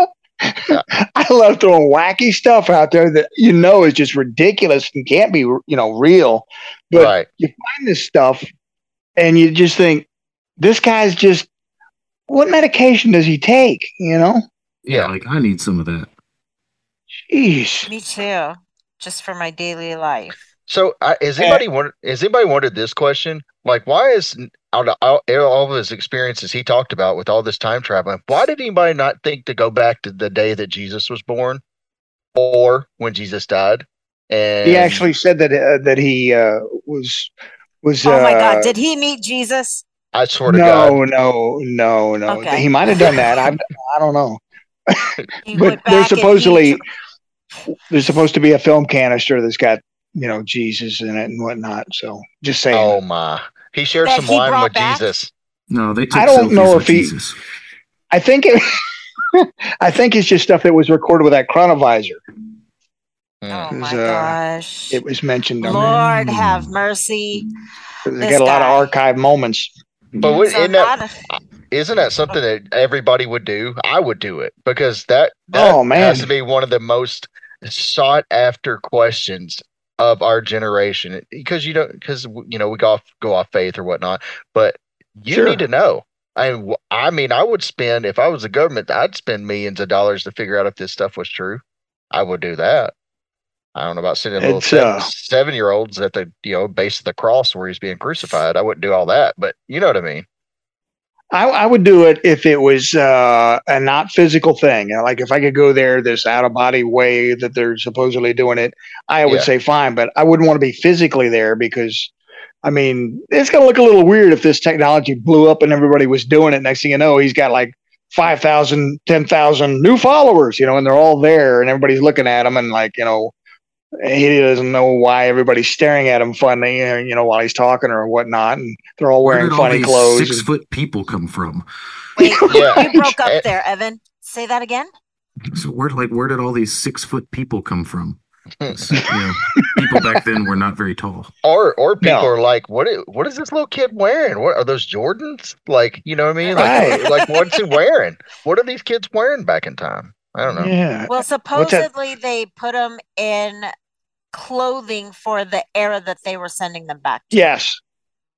I love throwing wacky stuff out there that you know is just ridiculous and can't be, you know, real. But right. you find this stuff and you just think, this guy's just, what medication does he take? You know? Yeah, like I need some of that. Jeez. Me too. Just for my daily life. So, uh, has anybody wondered? Has anybody wondered this question? Like, why is out of all, all of his experiences he talked about with all this time traveling, why did anybody not think to go back to the day that Jesus was born, or when Jesus died? And He actually said that uh, that he uh, was was. Oh my uh, God. Did he meet Jesus? I swear to no, God, no, no, no. Okay. He might have done that. I, I don't know. But they're back he- supposedly there's supposed to be a film canister that's got you know Jesus in it and whatnot. So just saying. oh my, he shared That some he wine with back? Jesus. No, they took I don't know with if he- Jesus. I think it. I think it's just stuff that was recorded with that chronovisor. Oh Mm. It my was, uh, gosh. It was mentioned on Lord have mercy. there. They this got a lot of archive moments. But what, So isn't that not- isn't that something that everybody would do? I would do it because that that Oh, man. has to be one of the most sought after questions of our generation because you don't because you know we go off go off faith or whatnot, but you Sure. need to know. I I mean I would spend if I was the government I'd spend millions of dollars to figure out if this stuff was true. I would do that. I don't know about sending little uh, seven year olds at the you know base of the cross where he's being crucified. I wouldn't do all that, but you know what I mean. I, I would do it if it was uh, a not physical thing. Like if I could go there this out of body way that they're supposedly doing it, I would Yeah. say fine. But I wouldn't want to be physically there because, I mean, it's going to look a little weird if this technology blew up and everybody was doing it. Next thing you know, he's got like 5,000, 10,000 new followers, you know, and they're all there and everybody's looking at him and like, you know, he doesn't know why everybody's staring at him funny, you know, while he's talking or whatnot. And they're all Where wearing did all funny these clothes. six and- foot people come from? Wait, Yeah. you broke up there, Evan. Say that again. So where like where did all these six foot people come from? Hmm. 'Cause, you know, people back then were not very tall. Or or people No. are like, what is, what is this little kid wearing? What are those Jordans? Like, you know what I mean? Like, Right. like what's he wearing? What are these kids wearing back in time? I don't know. Yeah. Well, supposedly they put them in clothing for the era that they were sending them back to. Yes.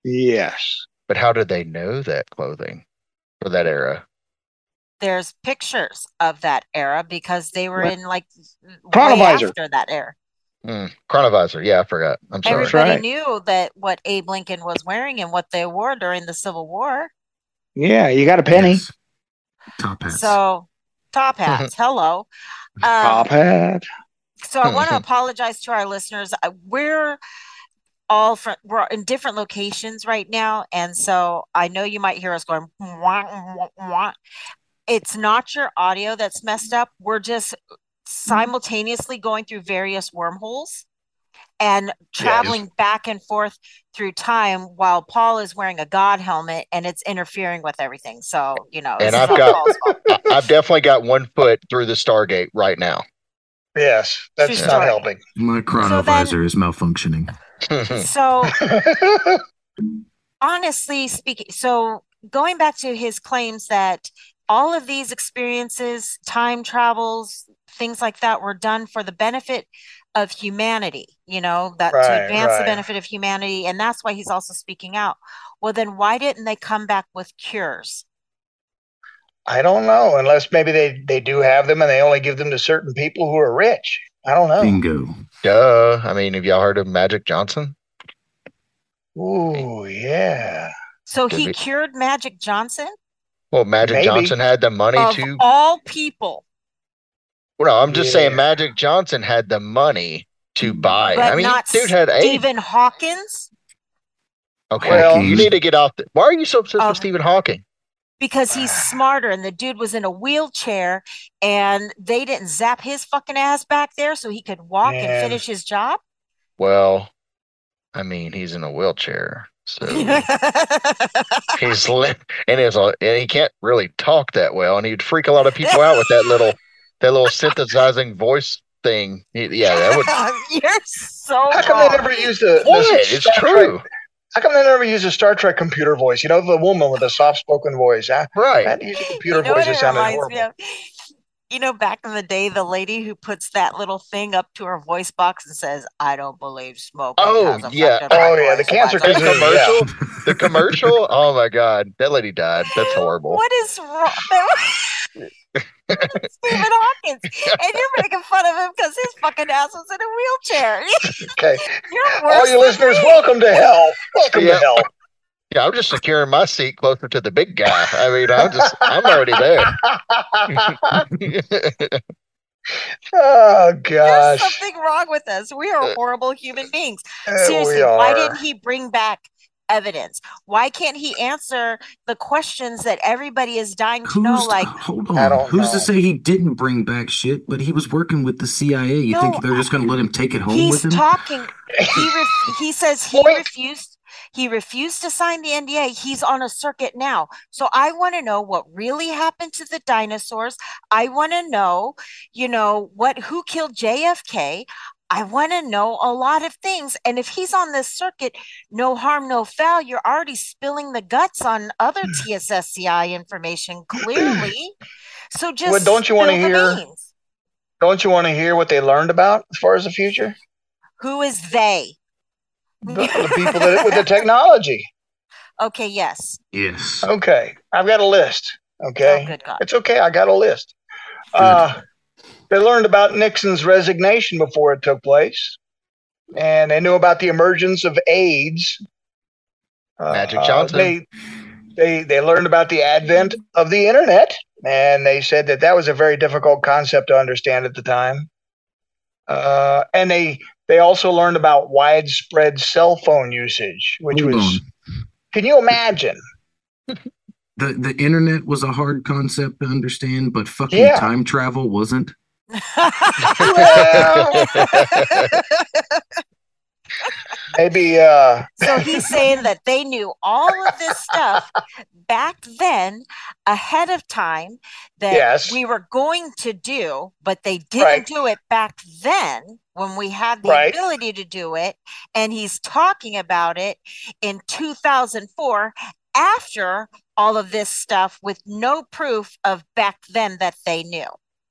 Yes. But how did they know that clothing for that era? There's pictures of that era because they were Right. in like Chronovisor. after that era. Hmm. Chronovisor. Yeah, I forgot. I'm sorry. Everybody right. knew that what Abe Lincoln was wearing and what they wore during the Civil War. Yeah. You got a penny. Yes. Top hats. So, top hats. hello. Um, Top hat. So I oh, want to apologize to our listeners. We're all from we're in different locations right now, and so I know you might hear us going. "Wah, wah, wah." It's not your audio that's messed up. We're just simultaneously going through various wormholes and traveling back and forth through time while Paul is wearing a God helmet and it's interfering with everything. So you know, And I've got- Paul's fault. I- I've definitely got one foot through the Stargate right now. Yes. That's True not story. helping. My chronovisor is malfunctioning. So honestly speaking, so going back to his claims that all of these experiences, time travels, things like that were done for the benefit of humanity, you know, that to Right, advance the benefit of humanity. And that's why he's also speaking out. Well, then why didn't they come back with cures? I don't know. Unless maybe they, they do have them and they only give them to certain people who are rich. I don't know. Bingo. Duh. I mean, have y'all heard of Magic Johnson? Ooh, yeah. So Could he be. cured Magic Johnson Well, Magic Maybe. Johnson had the money of to. all people, Well, no, I'm just saying Magic Johnson had the money to buy. but I mean, not dude had eight. Stephen Hawkins. Okay, Well- you need to get off. The, why are you so obsessed with Stephen Hawking? Because he's smarter and the dude was in a wheelchair and they didn't zap his fucking ass back there so he could walk and finish his job. Well, I mean, he's in a wheelchair, so he's li- and he's a, and he can't really talk that well, and he'd freak a lot of people out with that little that little synthesizing voice thing. Yeah, that would. You're so. How come wrong. they never used the? What? It's true. Trek- how come they never use a Star Trek computer voice? You know, the woman with the soft-spoken voice. I, I Right. had to use a computer You know voice. what It it sounded horrible. Of? You know, back in the day, the lady who puts that little thing up to her voice box and says, "I don't believe smoke." Oh, yeah. my Oh, yeah, the cancer The whatsoever." commercial. The commercial. Oh my god, that lady died. That's horrible. What is wrong? Stephen Hawkins, and you're making fun of him because his fucking ass was in a wheelchair. Okay, You're all you listeners, me. welcome to hell. Welcome Yeah. to hell. Yeah, I'm just securing my seat closer to the big guy. I mean, I'm just, I'm already there. oh There's gosh, something wrong with us. We are horrible human beings. Seriously, why didn't he bring back evidence? Why can't he answer the questions that everybody is dying to know? Who's Like, hold on. Who's know. to say he didn't bring back shit? But he was working with the CIA. You No, think they're just going to let him take it home he's with him? talking. He ref- he says he Point. refused. He refused to sign the NDA. He's on a circuit now. So I want to know what really happened to the dinosaurs. I want to know, you know, what who killed JFK. I want to know a lot of things. And if he's on this circuit, no harm, no foul, you're already spilling the guts on other hmm. TSSCI information clearly. So just Well, don't you wanna hear- beans. Don't you want to hear what they learned about as far as the future? Who is they? The, the people that with the technology. Okay, yes. yes. Okay, I've got a list. Okay, Oh, good God. it's okay. I got a list. Uh, they learned about Nixon's resignation before it took place, and they knew about the emergence of AIDS. Uh, Magic Johnson. They, they they learned about the advent of the internet, and they said that that was a very difficult concept to understand at the time. Uh, and they they also learned about widespread cell phone usage, which Hold was. on. Can you imagine? The the internet was a hard concept to understand, but fucking Yeah. time travel wasn't. Well, maybe uh, so he's saying that they knew all of this stuff back then ahead of time that Yes. we were going to do, but they didn't Right. do it back then when we had the Right. ability to do it. And he's talking about it in 2004 after all of this stuff with no proof of back then that they knew.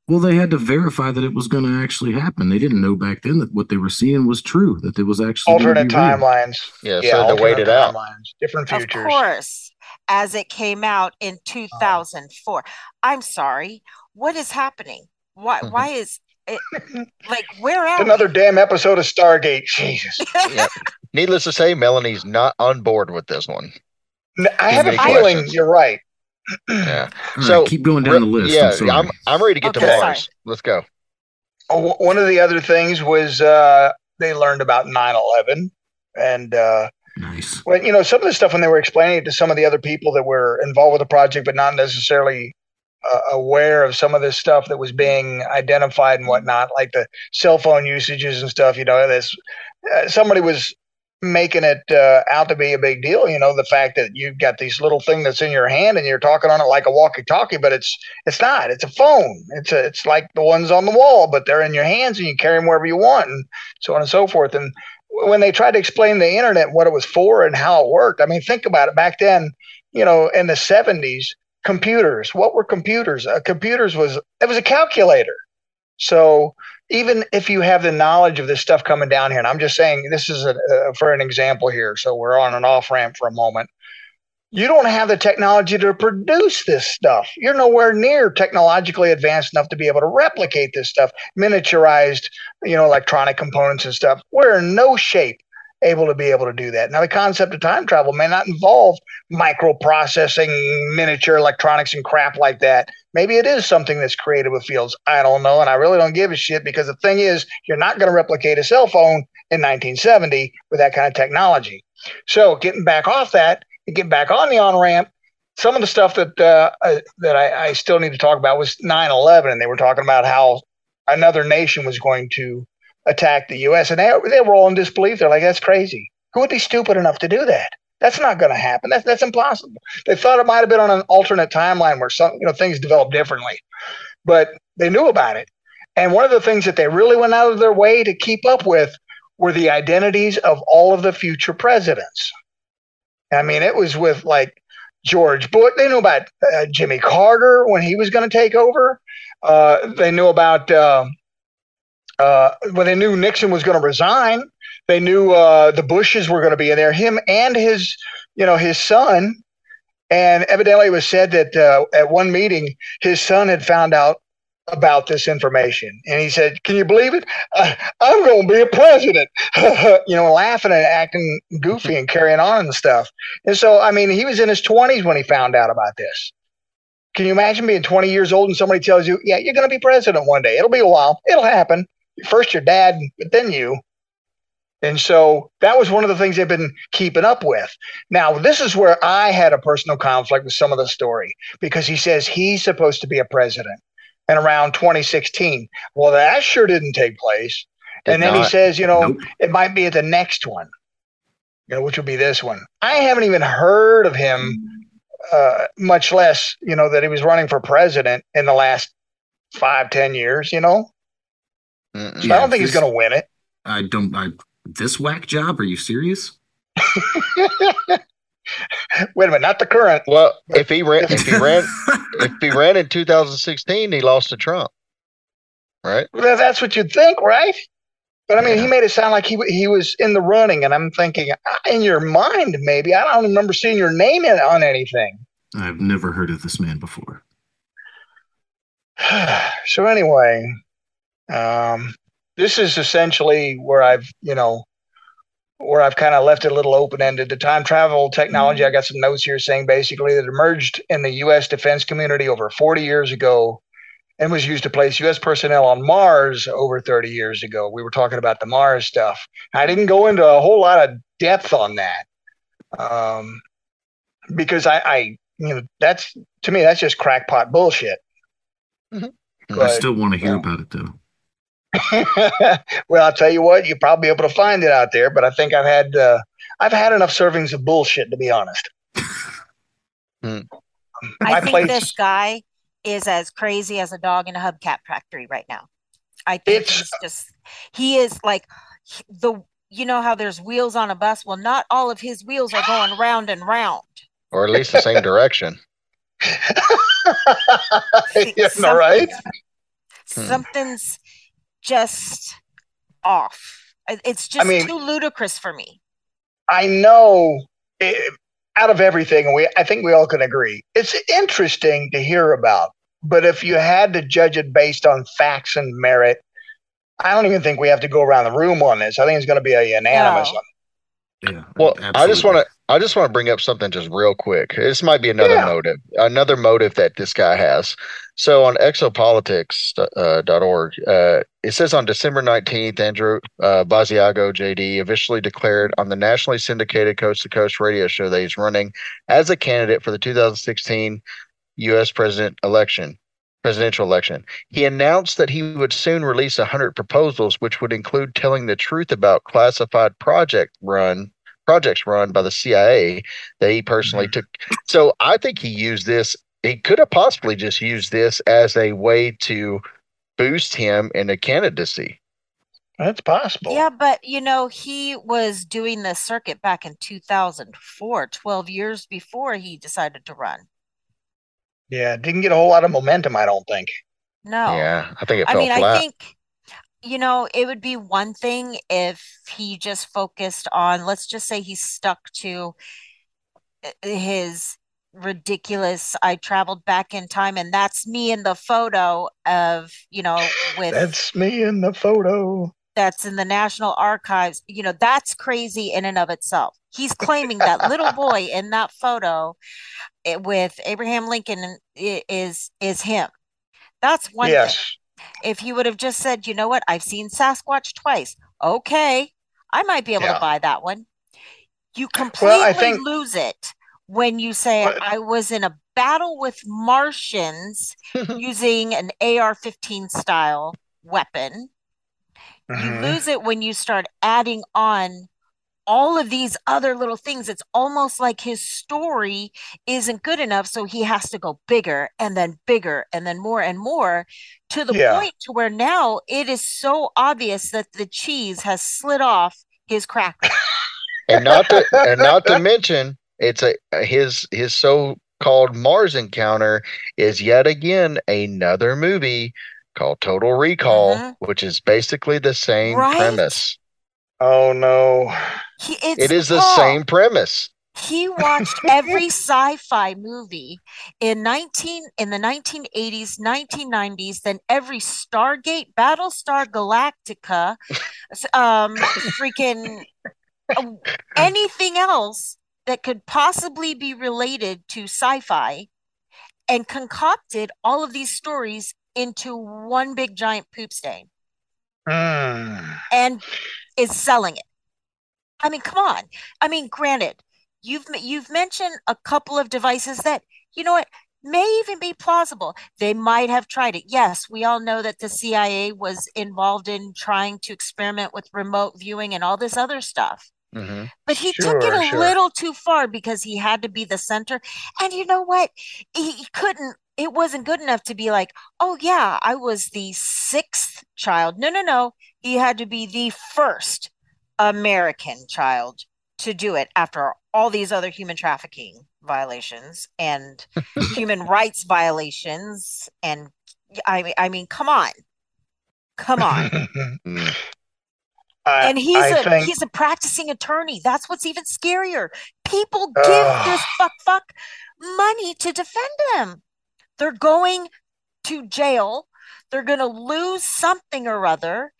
Well, they had to verify that it was going to actually happen. They didn't know back then that what they were seeing was true. That it was actually alternate timelines. Yeah, so they waited alternate out. timelines, different futures. Of course, as it came out in uh-huh. 2004. I'm sorry. What is happening? Why mm-hmm. why is it like where are Another damn episode of Stargate. Jesus. Yeah. Needless to say, Melanie's not on board with this one. N- I have a feeling questions. you're right. Yeah. All So, right, keep going down the list. Yeah, I'm. I'm, I'm ready to get Okay, to sorry. Mars. Let's go. Oh, one of the other things was uh, they learned about 9/11, and uh, nice. well, you know, some of the stuff when they were explaining it to some of the other people that were involved with the project, but not necessarily uh, aware of some of this stuff that was being identified and whatnot, like the cell phone usages and stuff. You know, this uh, somebody was making it uh, out to be a big deal. You know, the fact that you've got this little thing that's in your hand and you're talking on it like a walkie-talkie, but it's it's not. It's a phone. It's a, it's like the ones on the wall, but they're in your hands and you carry them wherever you want, and so on and so forth. And when they tried to explain the internet, what it was for and how it worked, I mean, think about it. Back then, you know, in the '70s, computers. What were computers? Uh, computers was it was a calculator. So even if you have the knowledge of this stuff coming down here, and I'm just saying this is a, uh, for an example here, so we're on an off ramp for a moment. You don't have the technology to produce this stuff. You're nowhere near technologically advanced enough to be able to replicate this stuff, miniaturized, you know, electronic components and stuff. We're in no shape able to be able to do that. Now, the concept of time travel may not involve microprocessing, miniature electronics, and crap like that. Maybe it is something that's created with fields. I don't know. And I really don't give a shit because the thing is, you're not going to replicate a cell phone in 1970 with that kind of technology. So, getting back off that and getting back on the on ramp, some of the stuff that uh, uh, that I, I still need to talk about was 9/11, and they were talking about how another nation was going to attack the U.S. and they they were all in disbelief. They're like, "That's crazy. Who would be stupid enough to do that? That's not going to happen. That's that's impossible." They thought it might have been on an alternate timeline where some you know things developed differently, but they knew about it. And one of the things that they really went out of their way to keep up with were the identities of all of the future presidents. I mean, it was with like George Bush. They knew about uh, Jimmy Carter when he was going to take over. Uh, they knew about uh, uh, when they knew Nixon was going to resign. They knew uh, the Bushes were going to be in there. Him and his, you know, his son. And evidently, it was said that uh, at one meeting, his son had found out about this information. And he said, Can you believe it? Uh, I'm going to be a president, you know, laughing and acting goofy and carrying on and stuff. And so, I mean, he was in his 20s when he found out about this. Can you imagine being 20 years old and somebody tells you, Yeah, you're going to be president one day? It'll be a while. It'll happen. First your dad, but then you. And so that was one of the things they've been keeping up with. Now, this is where I had a personal conflict with some of the story because he says he's supposed to be a president and around 2016. Well, that sure didn't take place. Did and then he says, you know, Nope. it might be at the next one, you know, which would be this one. I haven't even heard of him, uh, much less, you know, that he was running for president in the last five, ten years, you know. Mm-mm. So I don't think he's going to win it. I don't. I this whack job? Are you serious? Wait a minute, not the current. Well, if he ran, if he ran, if he ran in 2016, he lost to Trump, right? Well, that's what you'd think, right? But I mean, he made it sound like he he was in the running, and I'm thinking, in your mind, maybe I don't remember seeing your name in, on anything. I've never heard of this man before. so anyway, um, this is essentially where I've you know where I've kind of left it a little open ended. The time travel technology, I got some notes here saying basically that emerged in the U.S. defense community over 40 years ago and was used to place U.S. personnel on Mars over 30 years ago. We were talking about the Mars stuff. I didn't go into a whole lot of depth on that um, because I, I, you know, that's to me that's just crackpot bullshit. I But- still want to hear yeah. about it though. well, I'll tell you what, you'll probably be able to find it out there, but I think I've had uh, I've had enough servings of bullshit to be honest. I My think place- this guy is as crazy as a dog in a hubcap factory right now. I think It's- he's just he is like the you know how there's wheels on a bus. Well, not all of his wheels are going round and round. Or at least the same direction. yeah, no, right? Hmm. Something's just off. It's just mean- too ludicrous for me. I know it, out of everything, we I think we all can agree it's interesting to hear about. But if you had to judge it based on facts and merit, I don't even think we have to go around the room on this. I think it's going to be a unanimous No. one. Yeah. Well, I just want to I just want to bring up something just real quick. This might be another Yeah. motive, another motive that this guy has. So on exopolitics.org, uh, dot org, uh, it says on December 19th, Andrew uh, Basiago, JD, officially declared on the nationally syndicated Coast to Coast radio show that he's running as a candidate for the 2016 U.S. president election, presidential election. He announced that he would soon release 100 proposals, which would include telling the truth about classified project run projects run by the CIA that he personally took. So I think he used this. He could have possibly just used this as a way to boost him in a candidacy. That's possible. Yeah, but you know, he was doing the circuit back in 2004, 12 years before he decided to run. Yeah, didn't get a whole lot of momentum, I don't think. No. Yeah, I think it I fell mean, I flat. think, you know, it would be one thing if he just focused on, let's just say he stuck to uh, his ridiculous, I traveled back in time and that's me in the photo of, you know, with That's me in the photo. that's in the National Archives. You know, that's crazy in and of itself. He's claiming that little boy in that photo eh, with Abraham Lincoln is is him. That's one thing. yes. If you would have just said, you know what, I've seen Sasquatch twice. Okay, I might be able Yeah. to buy that one. You completely Well, think- lose it when you say I was in a battle with Martians using an AR-15 style weapon. You Mhm. lose it when you start adding on all of these other little things. It's almost like his story isn't good enough. So he has to go bigger and then bigger and then more and more to the Yeah. point to where now it is so obvious that the cheese has slid off his cracker. and not to and not to mention it's a his his so-called Mars encounter is yet again another movie called Total Recall, Mhm. which is basically the same Right? premise. Oh no. He, it's It is the Paul. same premise. He watched every sci-fi movie in 19 in the 1980s, 1990s, then every Stargate, Battlestar Galactica, um, freaking uh, anything else that could possibly be related to sci-fi and concocted all of these stories into one big giant poop stain Mm. and is selling it. I mean, come on. I mean, granted, you've you've mentioned a couple of devices that, you know what, may even be plausible. They might have tried it. Yes, we all know that the CIA was involved in trying to experiment with remote viewing and all this other stuff. Hmm But he took it a sure. little too far because he had to be the center. And you know what? He, he couldn't, it wasn't good enough to be like, oh, yeah, I was the sixth child. No, no, no. He had to be the first American child to do it after all these other human trafficking violations and human rights violations. And I I mean, come on. Come on. I, and he's I a think he's a practicing attorney. That's what's even scarier. People give Ugh. this fuck fuck money to defend them. They're going to jail. They're going to lose something or other.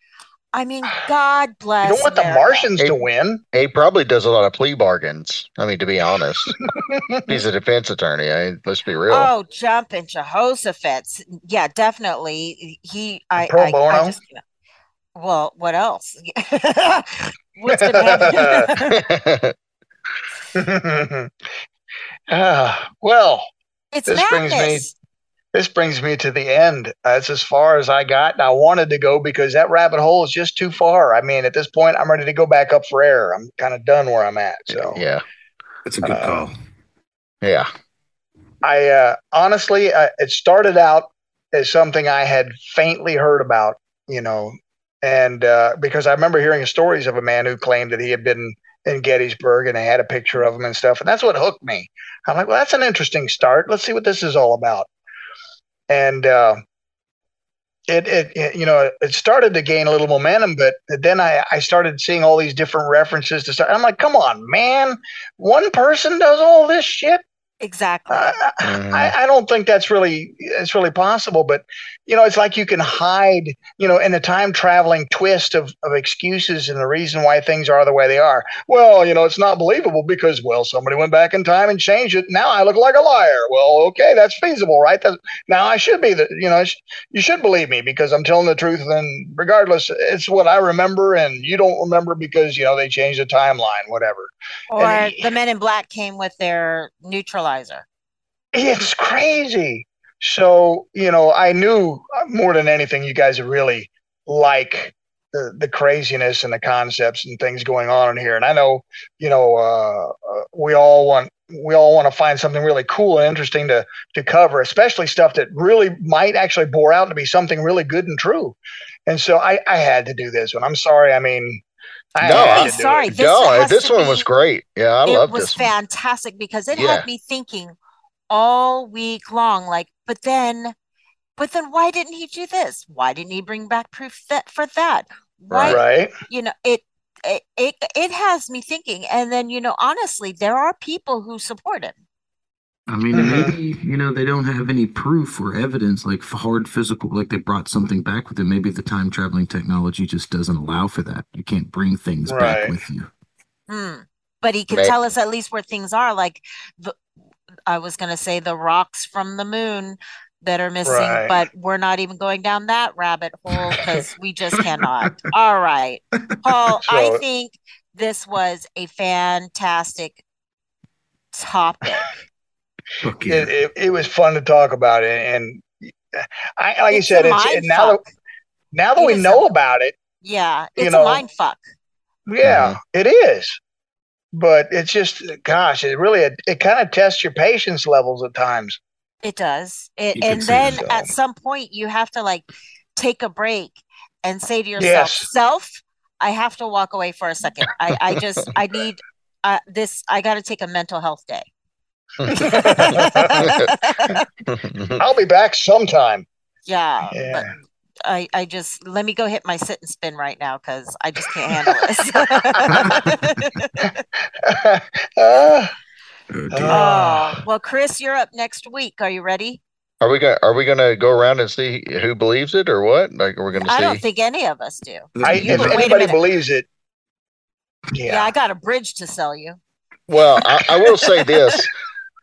I mean, God bless. you don't want the America. Martians to win. He probably does a lot of plea bargains. I mean, to be honest, he's a defense attorney. I, let's be real. Oh, jump in Jehoshaphat's. Yeah, definitely. He, I, Pro I, I bono? just, well, what else? What's been happening? Ah, well, it's This brings me- this brings me to the end. That's as far as I got. And I wanted to go because that rabbit hole is just too far. I mean, at this point, I'm ready to go back up for air. I'm kind of done where I'm at. So yeah, That's a good Uh, call. yeah. I uh, honestly, uh, it started out as something I had faintly heard about, you know, and uh, because I remember hearing stories of a man who claimed that he had been in Gettysburg and they had a picture of him and stuff, and that's what hooked me. I'm like, well, that's an interesting start. Let's see what this is all about. And uh, it, it, it, you know, it started to gain a little momentum, but then I, I started seeing all these different references to start. I'm like, come on, man, one person does all this shit. Exactly. I, Mhm. I, I don't think that's really it's really possible, but you know, it's like you can hide, you know, in the time traveling twist of, of excuses and the reason why things are the way they are. Well, you know, it's not believable because well, somebody went back in time and changed it. Now I look like a liar. Well, okay, that's feasible, right? That's, now I should be the, you know, it's- you should believe me because I'm telling the truth. And regardless, it's what I remember, and you don't remember because you know they changed the timeline, whatever. Or and- the men in black came with their neutralizer. It's crazy. So, you know, I knew uh, more than anything, you guys really like the, the craziness and the concepts and things going on in here. And I know, you know, uh, uh, we all want we all want to find something really cool and interesting to to cover, especially stuff that really might actually bore out to be something really good and true. And so I, I had to do this one. I'm sorry. I mean, I No, had I'm to do sorry. it. This no, this to one was great. Yeah, I loved it love was fantastic because it Yeah. had me thinking all week long, like, but then, but then why didn't he do this? Why didn't he bring back proof that for that? Why, Right. you know, it, it it it has me thinking. And then, you know, honestly, there are people who support him. I mean, Mhm. maybe you know they don't have any proof or evidence, like hard physical, like they brought something back with them. Maybe the time traveling technology just doesn't allow for that. You can't bring things back with you. Hmm. But he can May- tell us at least where things are. Like the, I was going to say the rocks from the moon that are missing, Right. but we're not even going down that rabbit hole because we just cannot. All right, Paul, I think this was a fantastic topic. Yeah. it, it, it was fun to talk about it and I like It's you said it's it, now that now that It we know a- about it Yeah, You it's know, a mind fuck. yeah mm-hmm. it is but it's just, gosh, it really it, it kind of tests your patience levels at times. It does. It, and then it. at some point you have to like take a break and say to yourself, Yes. self, I have to walk away for a second. I, I just I need uh, this I got to take a mental health day. I'll be back sometime. yeah, Yeah. But I I just let me go hit my sit and spin right now cuz I just can't handle this. Oh, oh, well Chris, you're up next week. Are you ready? Are we gonna Are we gonna go around and see who believes it or what? Like, we're we gonna see I see? don't think any of us do. I, You- if wait anybody believes it, Yeah. yeah. I got a bridge to sell you. Well, I, I will say this.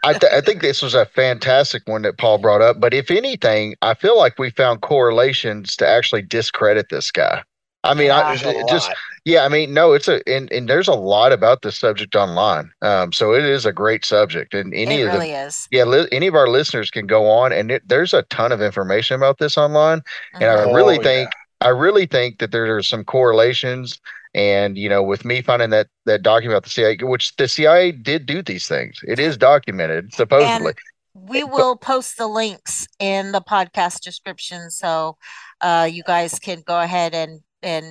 I, th- I think this was a fantastic one that Paul brought up. But if anything, I feel like we found correlations to actually discredit this guy. I mean, I There's just lot. yeah. I mean, no, it's a and, and there's a lot about this subject online. Um, so it is a great subject, and any it of the is. yeah, li- any of our listeners can go on, and it, there's a ton of information about this online. And I Mhm. really Oh, think I really think that there are some correlations. And you know, with me finding that that document about the CIA, which the CIA did do these things, it is documented supposedly. We will post the links in the podcast description so uh, you guys can go ahead and and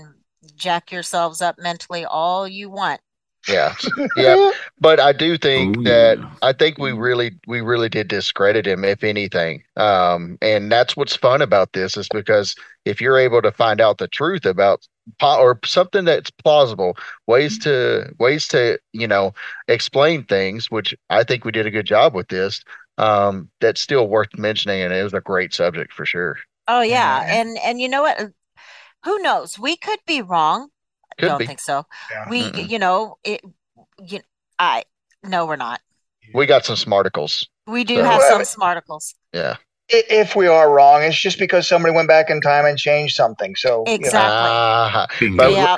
jack yourselves up mentally all you want. yeah, yeah. But I do think Oh, that yeah. I think we really we really did discredit him, if anything. Um, and that's what's fun about this is because if you're able to find out the truth about po- or something that's plausible, ways to ways to you know explain things, which I think we did a good job with this. Um, that's still worth mentioning, and it was a great subject for sure. Oh yeah, Mhm. and and you know what? Who knows? We could be wrong. Could Don't be. think so. Yeah. We, Mm-mm. you know, it. You, I no, we're not. We got some smarticles. We do So- have Well, some smarticles. Yeah. I- If we are wrong, it's just because somebody went back in time and changed something. So, you know, Exactly. Ah, but- Yeah.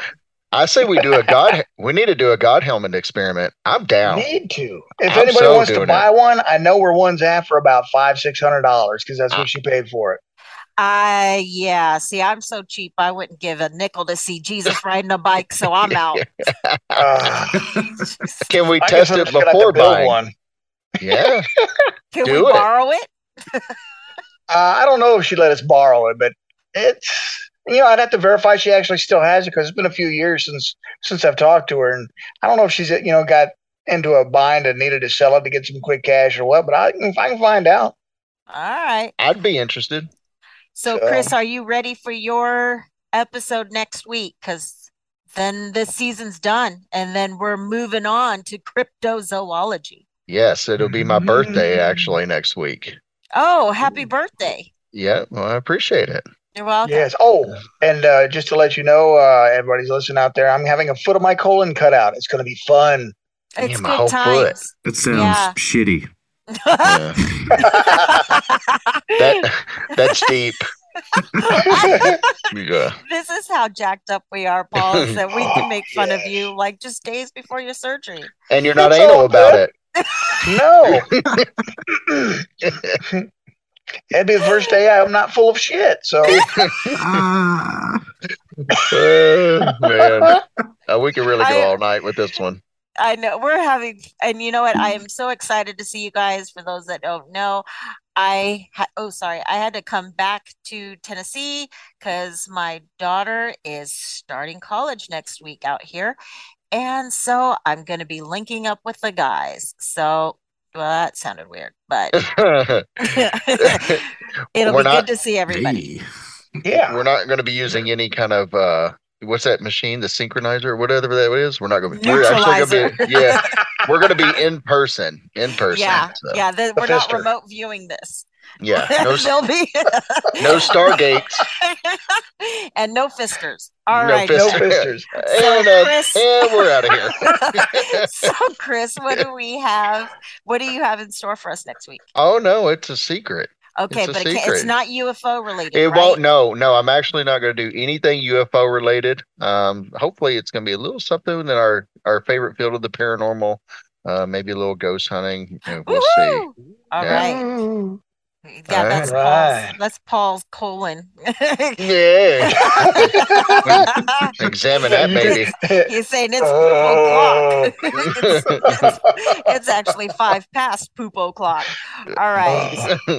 I say we do a god. we need to do a god helmet experiment. I'm down. need to. If I'm anybody so wants to doing buy one, I know where one's at for about five, six hundred dollars because that's Ah. what she paid for it. I yeah. See, I'm so cheap. I wouldn't give a nickel to see Jesus riding a bike, so I'm out. Uh, Can we I test it just gonna have to before buying? one. Yeah. Can Do we it. borrow it? Uh, I don't know if she let us borrow it, but it's you know I'd have to verify she actually still has it because it's been a few years since since I've talked to her, and I don't know if she's you know got into a bind and needed to sell it to get some quick cash or what. But I if I can find out. All right. I'd be interested. So, So- Chris, are you ready for your episode next week? Because then this season's done, and then we're moving on to cryptozoology. Yes, it'll be my birthday actually next week. Oh, happy birthday! Yeah, well, I appreciate it. You're welcome. Yes. Oh, and uh, just to let you know, uh, everybody's listening out there, I'm having a foot of my colon cut out. It's going to be fun. It's Yeah, my good whole foot. times. That sounds Yeah. shitty. That that's deep. Yeah. this is how jacked up we are, Paul, is that we can make fun of you like just days before your surgery. And you're not It's anal about good. it. No. It'd be the first day I'm not full of shit. So. Uh, man, Uh, we could really go I- all night with this one. I know we're having, and you know what? I am so excited to see you guys. For those that don't know, I ha- oh sorry, I had to come back to Tennessee because my daughter is starting college next week out here, and so I'm going to be linking up with the guys. So, well, that sounded weird, but it'll We're be not- good to see everybody. Hey. yeah. We're not going to be using any kind of uh, what's that machine, the synchronizer, whatever that is. We're not going to be. We're actually going to be. Yeah, we're going to be in person. In person. Yeah, so, yeah, the, we're not remote viewing this. Yeah. No, There'll be no Stargates. and no fisters. All no right. No fister. fisters. and, uh, Chris- and we're out of here. so, Chris, what do we have? What do you have in store for us next week? Oh no, it's a secret. Okay, It's but it it's not UFO related, It right? won't. No, no. I'm actually not going to do anything UFO related. Um, hopefully, it's going to be a little something in our our favorite field of the paranormal. Uh, maybe a little ghost hunting. You know, we'll see. Woohoo! All Yeah. right. Yeah, All that's right. Paul's. That's Paul's colon. Yeah. Examine that baby. He's saying it's Oh. poop o'clock. it's, it's, it's actually five past poop o'clock. All right. All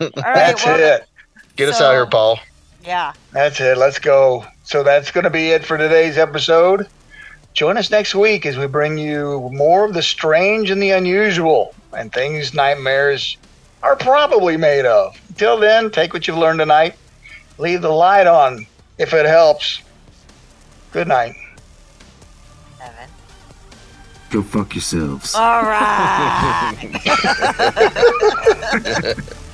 right. That's well, it. Get us out here, Paul. Yeah. That's it. Let's go. So that's going to be it for today's episode. Join us next week as we bring you more of the strange and the unusual and things nightmares are probably made of. Till then, take what you've learned tonight. Leave the light on if it helps. Good night. Seven. Go fuck yourselves. All right.